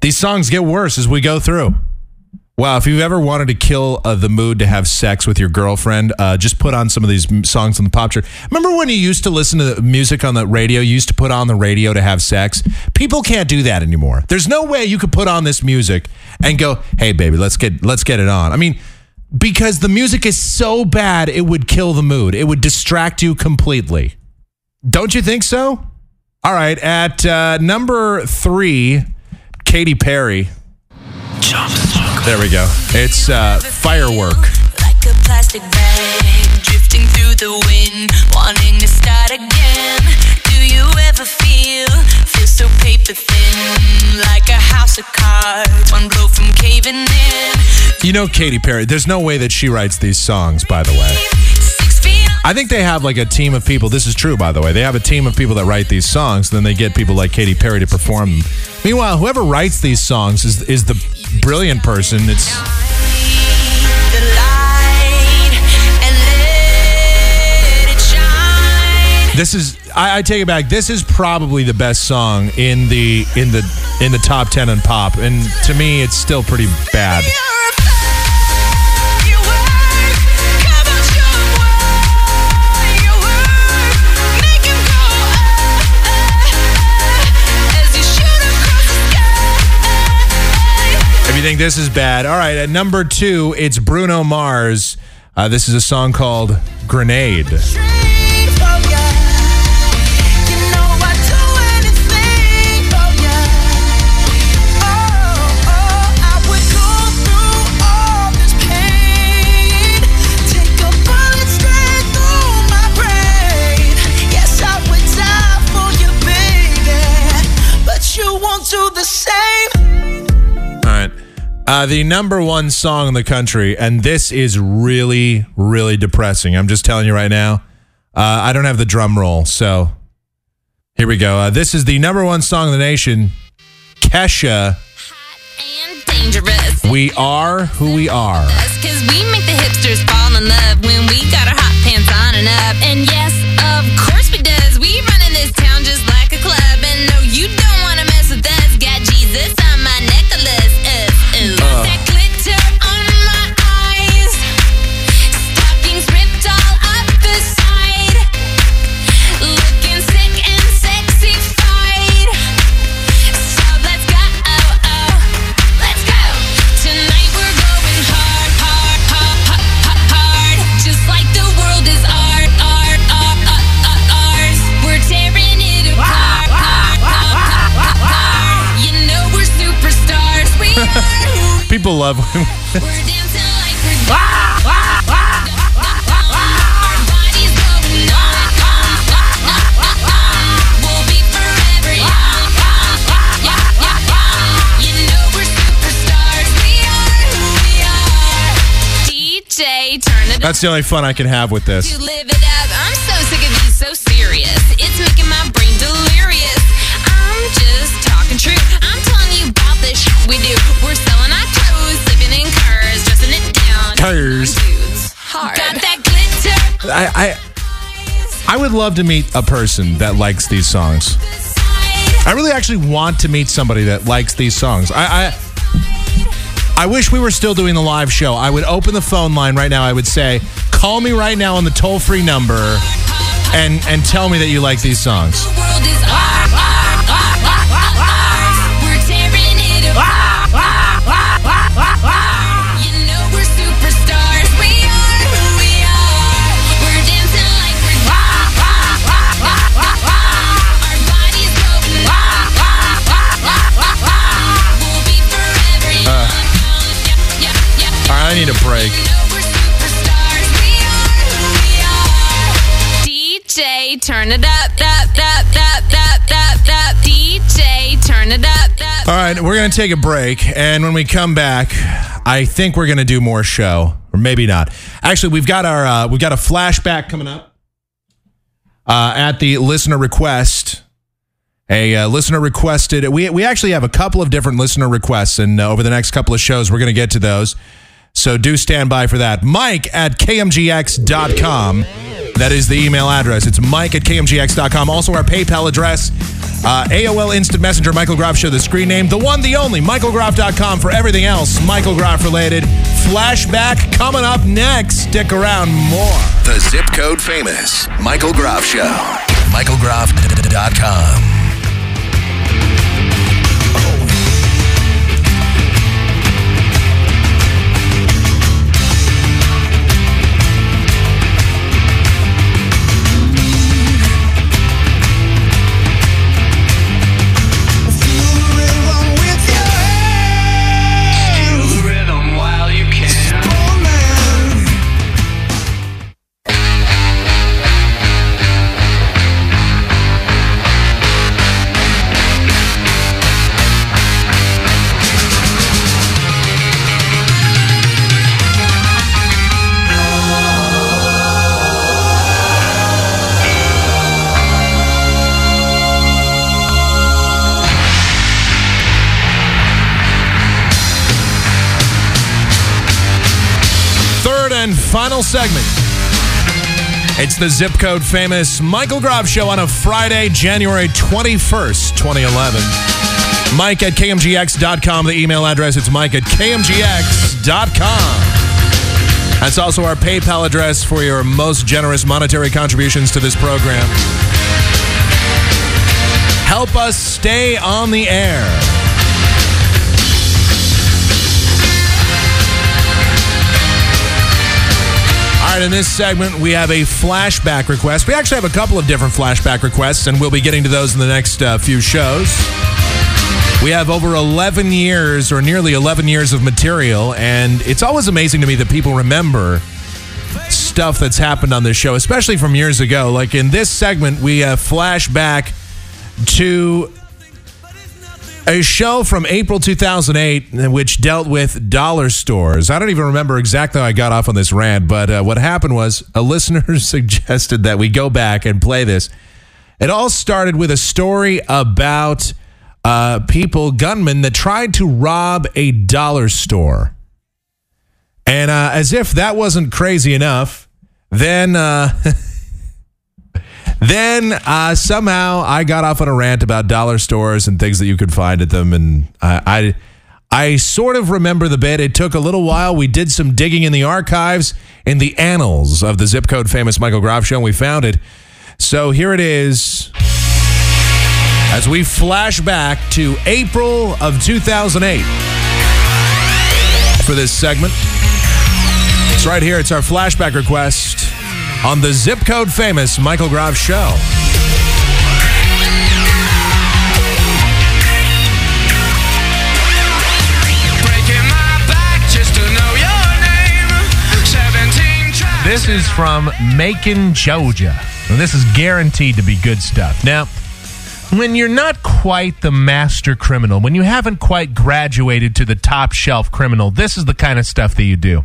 These songs get worse as we go through. Wow, if you've ever wanted to kill uh, the mood to have sex with your girlfriend, uh, just put on some of these m- songs on the pop chart. Remember when you used to listen to music on the radio? You used to put on the radio to have sex. People can't do that anymore. There's no way you could put on this music and go, "Hey, baby, let's get let's get it on." I mean, because the music is so bad, it would kill the mood. It would distract you completely. Don't you think so? All right, at uh, number three, Katy Perry. There we go. It's uh, Firework. Like a plastic bag drifting through the wind, wanting to start again. Do you ever feel feel so paper thin, like a house of cards, one blow from caving in? You know Katy Perry. There's no way that she writes these songs, by the way. I think they have like a team of people. This is true, by the way. They have a team of people that write these songs. Then they get people like Katy Perry to perform them. Meanwhile, whoever writes these songs is is the brilliant person. It's this is I, I take it back. This is probably the best song in the in the in the top ten on pop, and to me, it's still pretty bad. Think this is bad, all right. At number two, it's Bruno Mars. Uh, this is a song called Grenade. Uh, the number one song in the country, and this is really, really depressing. I'm just telling you right now. Uh, I don't have the drum roll, so here we go. Uh, this is the number one song in the nation. Kesha, And dangerous. We Are Who We Are. Cause we make the hipsters fall in love when we got our hot pants on and up. And yes, of course we're superstars. We are who we are. DJ, turn it up. That's the only fun I can have with this. Down. Cars. Dudes, hard. Got that glitter. I, I I would love to meet a person that likes these songs. I really actually want to meet somebody that likes these songs. I, I I wish we were still doing the live show. I would open the phone line right now. I would say, call me right now on the toll free number and and tell me that you like these songs. Need a break. You know we're superstars. We are who we are. DJ, turn it up, up, up, up, up, up, up. DJ, turn it up, up. All right, we're going to take a break. And when we come back, I think we're going to do more show, or maybe not. Actually, we've got our uh, we've got a flashback coming up uh, at the listener request. A uh, listener requested. We we actually have a couple of different listener requests, and uh, over the next couple of shows, we're going to get to those. So do stand by for that. Mike at kmgx.com. That is the email address. It's mike at kmgx.com. Also, our PayPal address Uh, AOL Instant Messenger, Michael Groff Show, the screen name, the one, the only, michaelgroff.com for everything else Michael Groff related. Flashback coming up next. Stick around, more. The zip code famous Michael Groff Show. MichaelGroff.com. final segment. It's the zip code famous Michael Groff Show on a Friday, January 21st, 2011. Mike at KMGX.com, the email address. It's Mike at KMGX.com. That's also our PayPal address for your most generous monetary contributions to this program. Help us stay on the air. Right, in this segment, we have a flashback request. We actually have a couple of different flashback requests, and we'll be getting to those in the next uh, few shows. We have over 11 years, or nearly 11 years of material, and it's always amazing to me that people remember stuff that's happened on this show, especially from years ago. Like in this segment, we uh, flash back to a show from April 2008 which dealt with dollar stores. I don't even remember exactly how I got off on this rant, but uh, what happened was a listener suggested that we go back and play this. It all started with a story about uh, people, gunmen, that tried to rob a dollar store. And uh, as if that wasn't crazy enough, then uh, then uh, somehow I got off on a rant about dollar stores and things that you could find at them, and I, I I sort of remember the bit. It took a little while. We did some digging in the archives, in the annals of the zip code famous Michael Groff show, and we found it. So here it is. As we flash back to April of 2008 for this segment. It's right here. It's our flashback request on the zip code famous Michael Groff show. This is from Macon, Georgia. Now, this is guaranteed to be good stuff. Now, when you're not quite the master criminal, when you haven't quite graduated to the top shelf criminal, this is the kind of stuff that you do.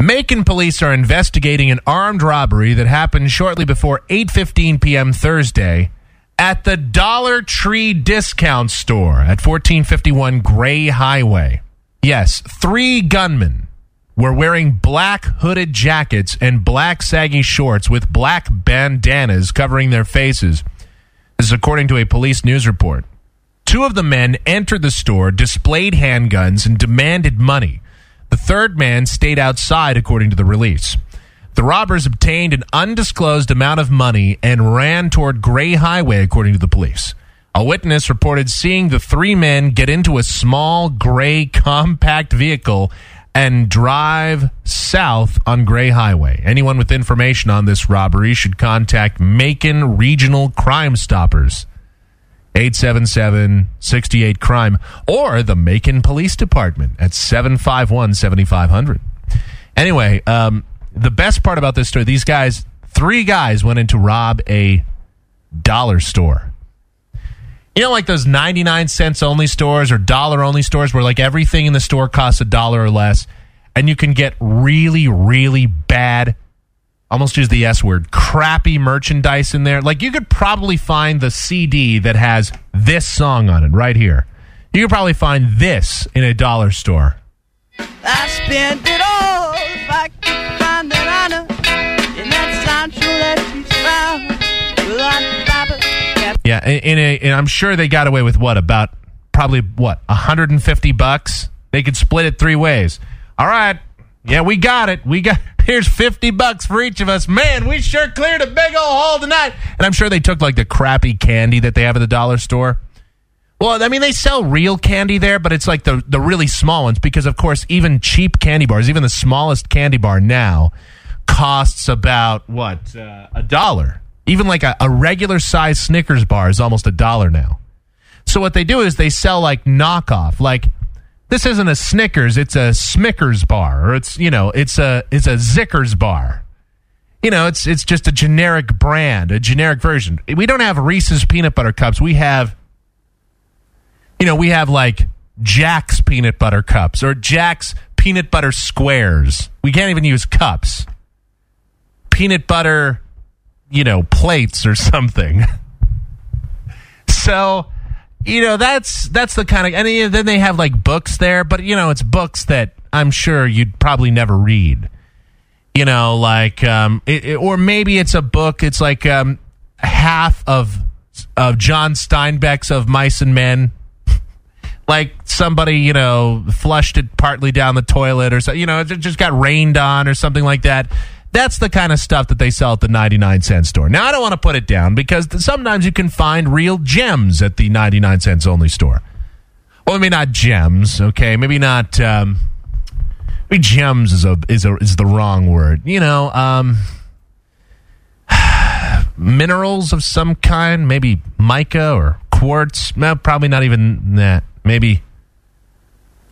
Macon police are investigating an armed robbery that happened shortly before 8:15 p.m. Thursday at the Dollar Tree discount store at 1451 Gray Highway. Yes, three gunmen were wearing black hooded jackets and black saggy shorts with black bandanas covering their faces. This is according to a police news report. Two of the men entered the store, displayed handguns, and demanded money. The third man stayed outside, according to the release. The robbers obtained an undisclosed amount of money and ran toward Gray Highway, according to the police. A witness reported seeing the three men get into a small gray compact vehicle and drive south on Gray Highway. Anyone with information on this robbery should contact Macon Regional Crime Stoppers. 877 crime or the Macon Police Department at 751 7500. Anyway, um, the best part about this story these guys, three guys went in to rob a dollar store. You know, like those 99 cents only stores or dollar only stores where like everything in the store costs a dollar or less and you can get really, really bad almost use the S word, crappy merchandise in there. Like you could probably find the CD that has this song on it right here. You could probably find this in a dollar store. I spent it all if I could find that honor in that Sancho that you found. Yeah, in, in a, and I'm sure they got away with what about probably what 150 bucks. They could split it three ways. All right, yeah, we got it. We got here's 50 bucks for each of us. Man, we sure cleared a big old hole tonight. And I'm sure they took like the crappy candy that they have at the dollar store. Well, I mean, they sell real candy there, but it's like the the really small ones because, of course, even cheap candy bars, even the smallest candy bar now, costs about what uh, a dollar. Even like a, a regular size Snickers bar is almost a dollar now. So what they do is they sell like knockoff, like this isn't a Snickers, it's a Smickers bar, or it's you know, it's a it's a Zickers bar. You know, it's it's just a generic brand, a generic version. We don't have Reese's peanut butter cups. We have you know, we have like Jack's peanut butter cups or Jack's peanut butter squares. We can't even use cups. Peanut butter, you know, plates or something. so, you know, that's that's the kind of and then they have like books there, but you know, it's books that I'm sure you'd probably never read. You know, like um it, it- or maybe it's a book, it's like um half of of John Steinbeck's of Mice and Men like somebody you know flushed it partly down the toilet or so you know it just got rained on or something like that that's the kind of stuff that they sell at the 99 cent store now i don't want to put it down because sometimes you can find real gems at the 99 cents only store well maybe not gems okay maybe not um maybe gems is a is a is the wrong word you know um minerals of some kind, maybe mica or quartz. No, probably not even that. Maybe.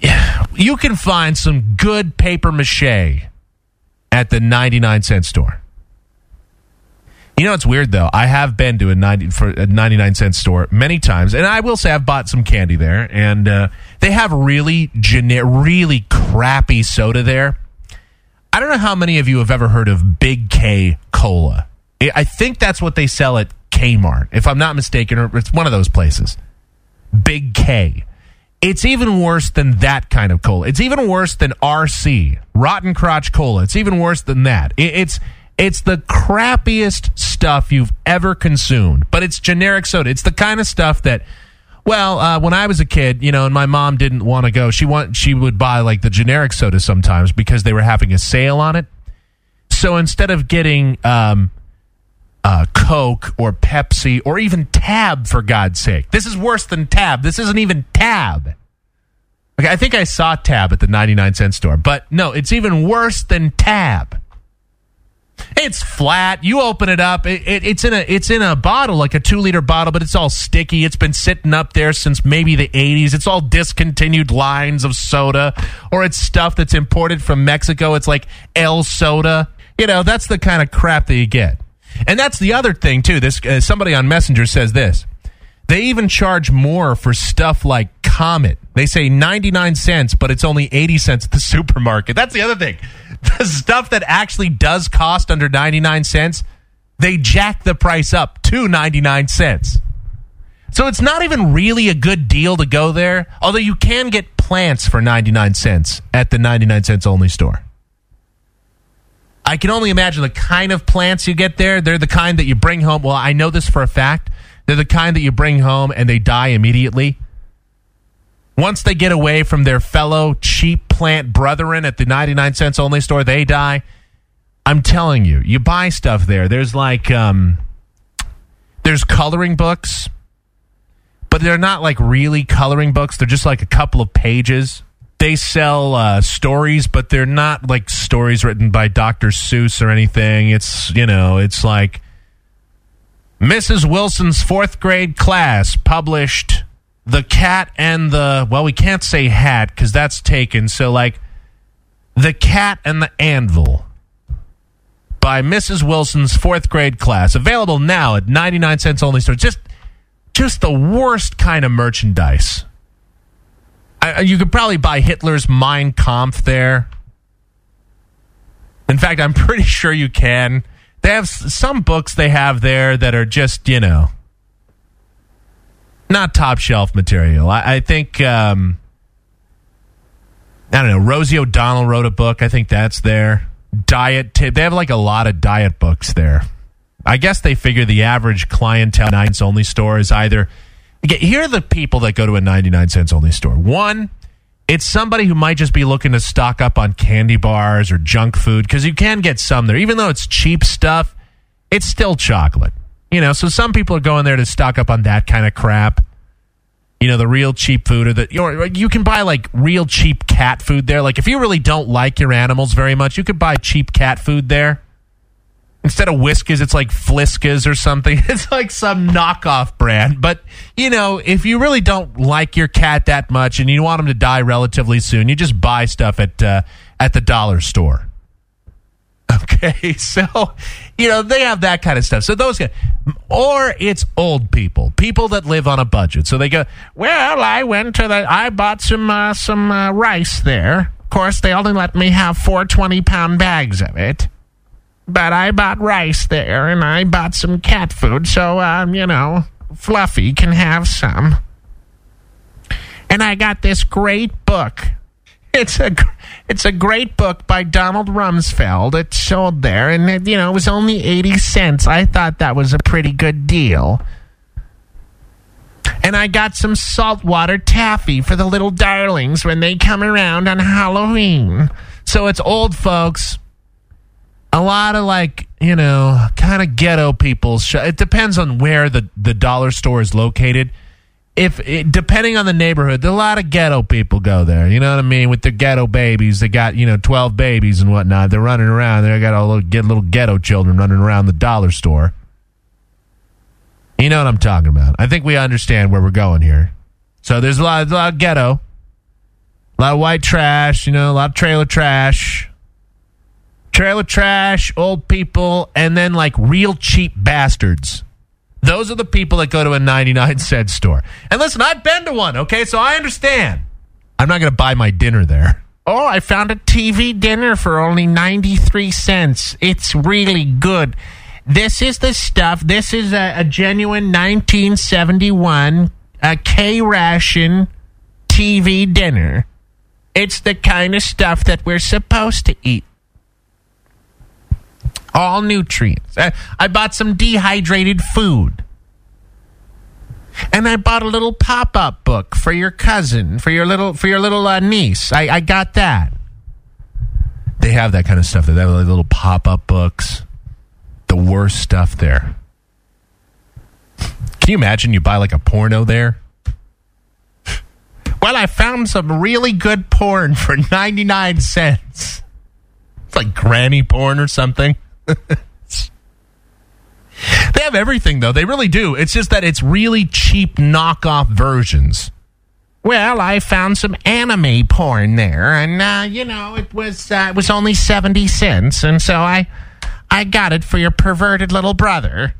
Yeah, you can find some good paper mache at the 99 cent store. You know, it's weird though. I have been to a 90 for a 99 cent store many times, and I will say I've bought some candy there, and uh, they have really gener- really crappy soda there. I don't know how many of you have ever heard of Big K Cola. I- think that's what they sell at Kmart, if I'm not mistaken, or it's one of those places. Big K. It's even worse than that kind of cola. It's even worse than RC, Rotten Crotch Cola. It's even worse than that. It- it's it's the crappiest stuff you've ever consumed, but it's generic soda. It's the kind of stuff that well, uh, when I was a kid, you know, and my mom didn't want to go, she want she would buy like the generic soda sometimes because they were having a sale on it. So instead of getting um, uh, Coke or Pepsi or even Tab, for God's sake, this is worse than Tab. This isn't even Tab. Okay, I think I saw Tab at the ninety-nine cent store, but no, it's even worse than Tab. It's flat. You open it up. It, it, it's in a it's in a bottle, like a two liter bottle, but it's all sticky. It's been sitting up there since maybe the '80s. It's all discontinued lines of soda, or it's stuff that's imported from Mexico. It's like El Soda. You know, that's the kind of crap that you get. And that's the other thing too. This uh, somebody on Messenger says this. They even charge more for stuff like Comet. They say 99 cents, but it's only 80 cents at the supermarket. That's the other thing. The stuff that actually does cost under 99 cents, they jack the price up to 99 cents. So it's not even really a good deal to go there, although you can get plants for 99 cents at the 99 cents only store. I can only imagine the kind of plants you get there. They're the kind that you bring home. Well, I know this for a fact. They're the kind that you bring home and they die immediately. Once they get away from their fellow cheap plant brethren at the 99 cents only store, they die. I'm telling you, you buy stuff there. There's like, um, there's coloring books, but they're not like really coloring books. They're just like a couple of pages. They sell uh, stories, but they're not like stories written by Dr. Seuss or anything. It's, you know, it's like Mrs. Wilson's fourth grade class published The Cat and the, well, we can't say hat because that's taken. So, like, The Cat and the Anvil by Mrs. Wilson's fourth grade class. Available now at 99 cents only store. Just, just the worst kind of merchandise. I, you could probably buy Hitler's Mein Kampf there. In fact, I'm pretty sure you can. They have some books they have there that are just, you know, not top shelf material. I, I think, um, I don't know, Rosie O'Donnell wrote a book. I think that's there. Diet tip. They have like a lot of diet books there. I guess they figure the average clientele 99 cents only store is either. Here are the people that go to a 99 cents only store. One, it's somebody who might just be looking to stock up on candy bars or junk food because you can get some there. Even though it's cheap stuff, it's still chocolate. You know, so some people are going there to stock up on that kind of crap. You know, the real cheap food or the know, you can buy like real cheap cat food there. Like if you really don't like your animals very much, you could buy cheap cat food there. Instead of Whiskas, it's like Fliskas or something. It's like some knockoff brand. But, you know, if you really don't like your cat that much and you want him to die relatively soon, you just buy stuff at uh, at the dollar store. Okay, so you know they have that kind of stuff. So those guys, or it's old people, people that live on a budget. So they go, well, I went to the, I bought some uh, some uh, rice there. Of course, they only let me have four 20 pound bags of it. But I bought rice there, and I bought some cat food, so um, you know, Fluffy can have some. And I got this great book. It's a it's a great book by Donald Rumsfeld. It's sold there, and it, you know it was only eighty cents. I thought that was a pretty good deal. And I got some saltwater taffy for the little darlings when they come around on Halloween. So it's old folks a lot of like you know kind of ghetto people sh- it depends on where the the dollar store is located. If it, depending on the neighborhood a lot of ghetto people go there you know what i mean? With their ghetto babies they got you know 12 babies and whatnot they're running around they got all little get little ghetto children running around the dollar store. You know what i'm talking about. I think we understand where we're going here. So there's a lot, a lot of ghetto. A lot of white trash you know a lot of trailer trash trailer trash, old people, and then like real cheap bastards. Those are the people that go to a 99 cent store. And listen, I've been to one, okay? So I understand. I'm not going to buy my dinner there. Oh, I found a TV dinner for only 93 cents. It's really good. This is the stuff. This is a, a genuine 1971 a K ration TV dinner. It's the kind of stuff that we're supposed to eat all nutrients. I, I bought some dehydrated food. And I bought a little pop-up book for your cousin, for your little for your little uh, niece. I, I got that. They have that kind of stuff. They have like little pop-up books. The worst stuff there. Can you imagine you buy like a porno there? Well, I found some really good porn for 99 cents. It's like granny porn or something. they have everything though. They really do. It's just that it's really cheap knockoff versions. Well, I found some anime porn there, and uh, you know it was uh, it was only seventy cents, and so I I got it for your perverted little brother.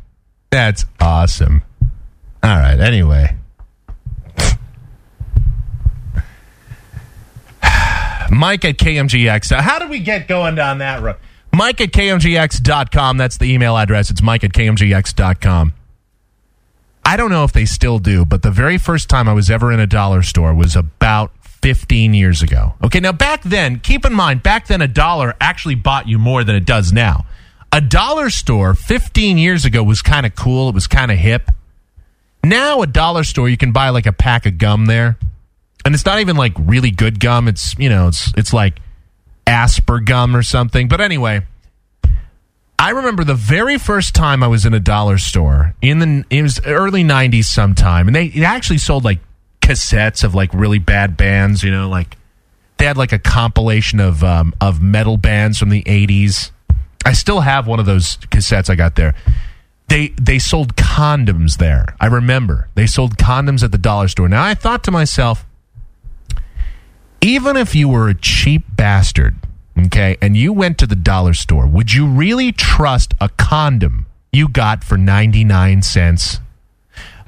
That's awesome. All right. Anyway, Mike at KMGX. How did we get going down that road? Mike at KMGX.com. That's the email address. It's Mike at KMGX.com. I don't know if they still do, but the very first time I was ever in a dollar store was about 15 years ago. Okay, now back then, keep in mind, back then a dollar actually bought you more than it does now. A dollar store 15 years ago was kind of cool, it was kind of hip. Now, a dollar store, you can buy like a pack of gum there. And it's not even like really good gum. It's, you know, it's it's like Asper gum or something. But anyway, I remember the very first time I was in a dollar store in the it was early '90s sometime, and they actually sold like cassettes of like really bad bands. You know, like they had like a compilation of um, of metal bands from the '80s. I still have one of those cassettes I got there. They they sold condoms there. I remember they sold condoms at the dollar store. Now I thought to myself, even if you were a cheap bastard, okay, and you went to the dollar store, would you really trust a condom you got for 99 cents?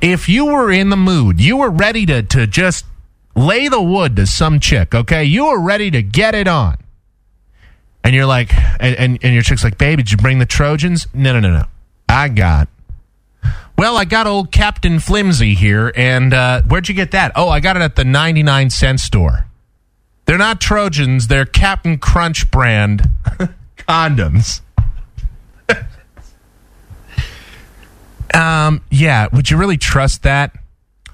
If you were in the mood, you were ready to, to just lay the wood to some chick, okay? You were ready to get it on. And you're like, and, and, and your chick's like, babe, did you bring the Trojans? No, no, no, no. I got well, I got old Captain Flimsy here, and uh, where'd you get that? Oh, I got it at the 99 cent store. They're not Trojans, they're Captain Crunch brand condoms. Um, yeah. Would you really trust that?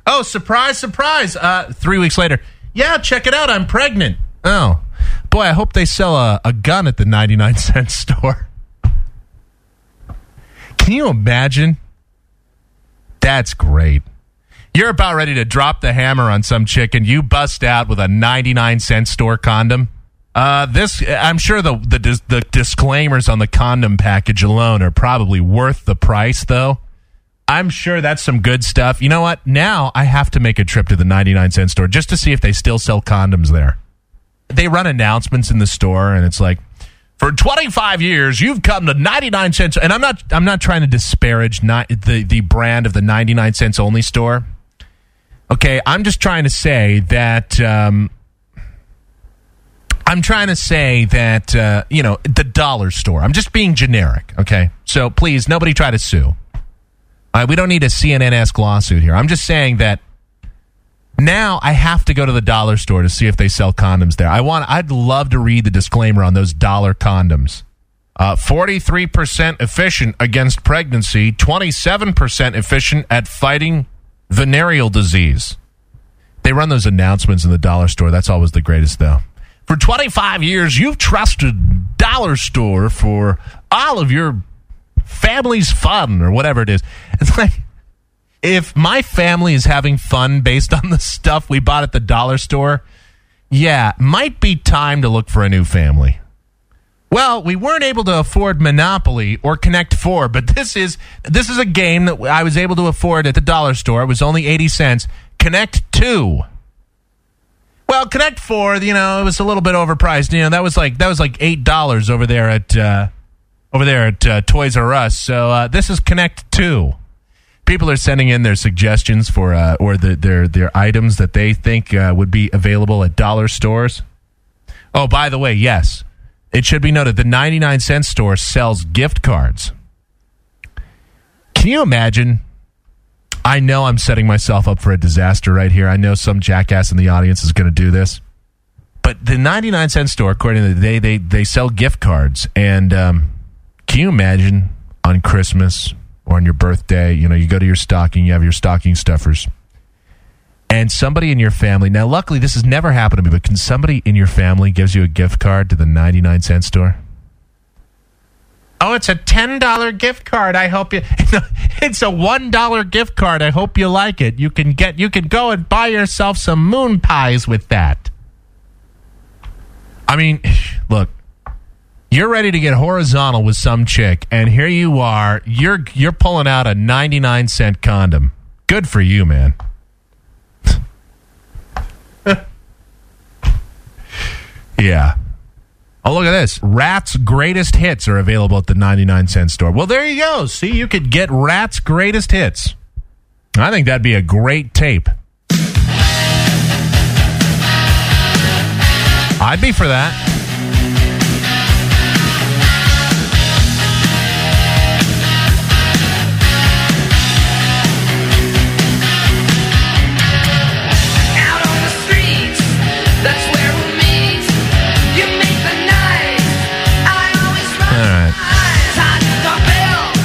Oh, surprise, surprise. Uh, three weeks later. Yeah, check it out. I'm pregnant. Oh, boy, I hope they sell a, a gun at the 99 cent store. Can you imagine? That's great. You're about ready to drop the hammer on some chick and you bust out with a 99 cent store condom. Uh, this, I'm sure the, the, the disclaimers on the condom package alone are probably worth the price, though. I'm sure that's some good stuff. You know what? Now I have to make a trip to the 99 cent store just to see if they still sell condoms there. They run announcements in the store and it's like, for 25 years you've come to 99 cents and I'm not I'm not trying to disparage not the the brand of the 99 cents only store. Okay, I'm just trying to say that um, I'm trying to say that uh, you know the dollar store. I'm just being generic. Okay, so please nobody try to sue. Right, we don't need a CNN esque lawsuit here. I'm just saying that now I have to go to the dollar store to see if they sell condoms there. I want. I'd love to read the disclaimer on those dollar condoms. Uh, Forty-three percent efficient against pregnancy, twenty-seven percent efficient at fighting venereal disease. They run those announcements in the dollar store. That's always the greatest, though. For 25 years, you've trusted Dollar Store for all of your family's fun or whatever it is. It's like if my family is having fun based on the stuff we bought at the dollar store, yeah, might be time to look for a new family. Well, we weren't able to afford Monopoly or Connect Four, but this is this is a game that I was able to afford at the dollar store. It was only eighty cents. Connect Two. Well, Connect Four, you know, it was a little bit overpriced. You know, that was like that was like eight dollars over there at uh, over there at uh, Toys R Us. So uh, this is Connect Two. People are sending in their suggestions for uh, or the, their their items that they think uh, would be available at dollar stores. Oh, by the way, yes, it should be noted the ninety nine cent store sells gift cards. Can you imagine? I know I'm setting myself up for a disaster right here. I know some jackass in the audience is going to do this. But the 99 cent store, according to the day, they, they sell gift cards. And um, can you imagine on Christmas or on your birthday, you know, you go to your stocking, you have your stocking stuffers. And somebody in your family, now luckily this has never happened to me, but can somebody in your family gives you a gift card to the 99 cent store? Oh, it's a $10 gift card. I hope you It's a $1 gift card. I hope you like it. You can get you can go and buy yourself some moon pies with that. I mean, look, you're ready to get horizontal with some chick and here you are, you're you're pulling out a 99 cent condom. Good for you, man. Yeah. Oh, look at this. Ratt's greatest hits are available at the 99 cent store. Well, there you go. See, you could get Ratt's greatest hits. I think that'd be a great tape. I'd be for that.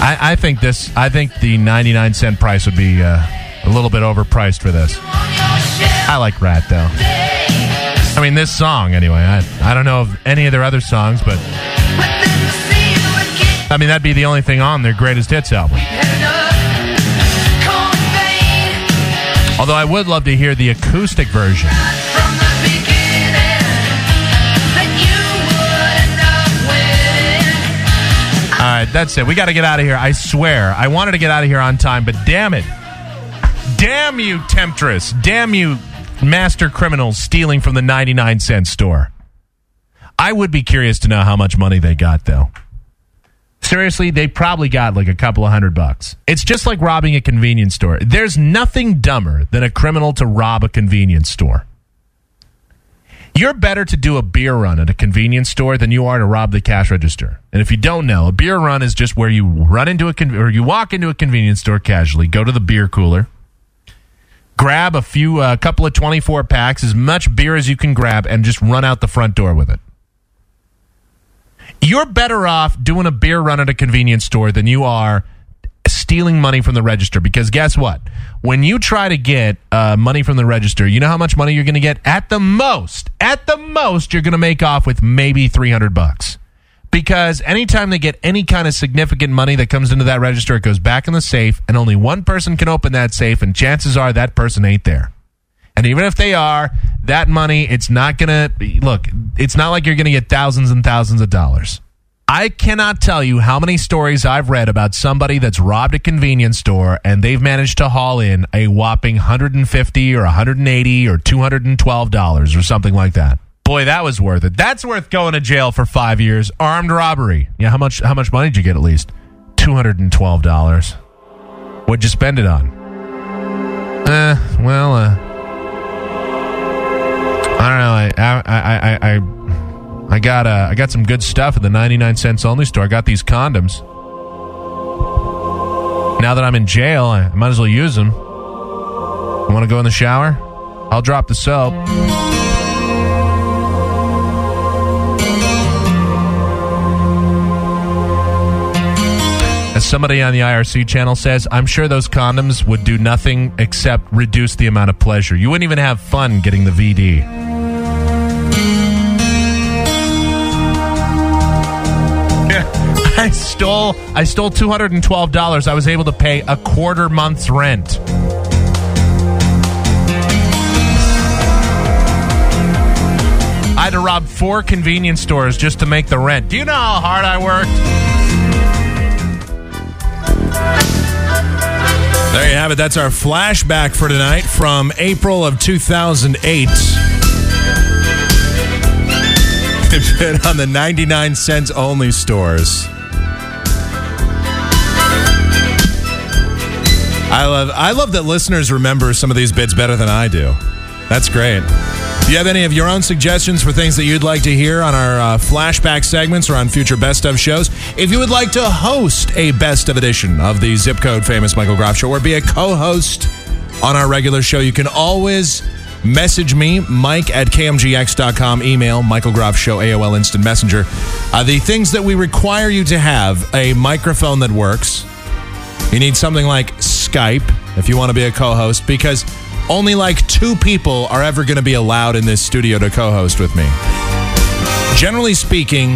I, I think this. I think the 99 cent price would be uh, a little bit overpriced for this. I like Ratt though. I mean, this song anyway. I, I don't know of any of their other songs, but. I mean that'd be the only thing on their greatest hits album. Although I would love to hear the acoustic version. All right, that's it. We got to get out of here. I swear. I wanted to get out of here on time, but damn it. Damn you, Temptress. Damn you, master criminals stealing from the 99 cent store. I would be curious to know how much money they got, though. Seriously, they probably got like a couple of hundred bucks. It's just like robbing a convenience store. There's nothing dumber than a criminal to rob a convenience store. You're better to do a beer run at a convenience store than you are to rob the cash register. And if you don't know, a beer run is just where you run into a con- or you walk into a convenience store casually, go to the beer cooler, grab a few, a couple of 24 packs, as much beer as you can grab, and just run out the front door with it. You're better off doing a beer run at a convenience store than you are stealing money from the register because guess what? When you try to get uh, money from the register, you know how much money you're going to get? At the most, at the most, you're going to make off with maybe 300 bucks. Because anytime they get any kind of significant money that comes into that register, it goes back in the safe, and only one person can open that safe, and chances are that person ain't there. And even if they are, that money, it's not going to look, it's not like you're going to get thousands and thousands of dollars. I cannot tell you how many stories I've read about somebody that's robbed a convenience store and they've managed to haul in a whopping 150 or 180 or 212 dollars or something like that. Boy, that was worth it. That's worth going to jail for 5 years. Armed robbery. Yeah, how much how much money did you get at least? $212. What'd you spend it on? Uh, well, uh I don't know. I I I I, I, I got uh, I got some good stuff at the ninety nine cents only store. I got these condoms. Now that I'm in jail, I might as well use them. Want to go in the shower? I'll drop the soap. As somebody on the IRC channel says, I'm sure those condoms would do nothing except reduce the amount of pleasure. You wouldn't even have fun getting the VD. I stole I stole two hundred and twelve dollars. I was able to pay a quarter month's rent. I had to rob four convenience stores just to make the rent. Do you know how hard I worked? There you have it. That's our flashback for tonight from April of 2008. It's been on the 99 cents only stores. I love I love that listeners remember some of these bits better than I do. That's great. Do you have any of your own suggestions for things that you'd like to hear on our uh, flashback segments or on future best of shows? If you would like to host a best of edition of the Zip Code Famous Michael Groff Show or be a co host on our regular show, you can always message me, Mike at KMGX.com, email Michael Groff Show, AOL Instant Messenger. Uh, the things that we require you to have a microphone that works. You need something like Skype if you want to be a co host because only like two people are ever going to be allowed in this studio to co host with me. Generally speaking,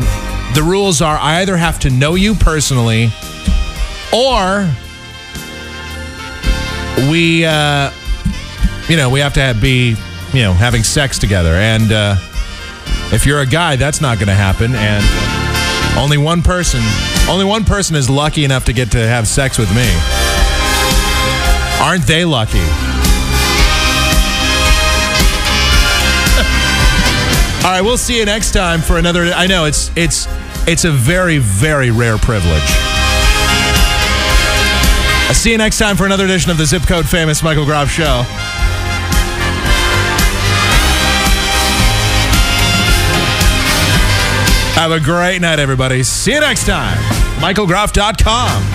the rules are I either have to know you personally or we, uh, you know, we have to have, be, you know, having sex together. And uh, if you're a guy, that's not going to happen. And only one person, only one person is lucky enough to get to have sex with me. Aren't they lucky? All right, we'll see you next time for another. I know it's it's it's a very very rare privilege. I'll see you next time for another edition of the Zip Code Famous Michael Groff Show. Have a great night, everybody. See you next time. MichaelGroff.com.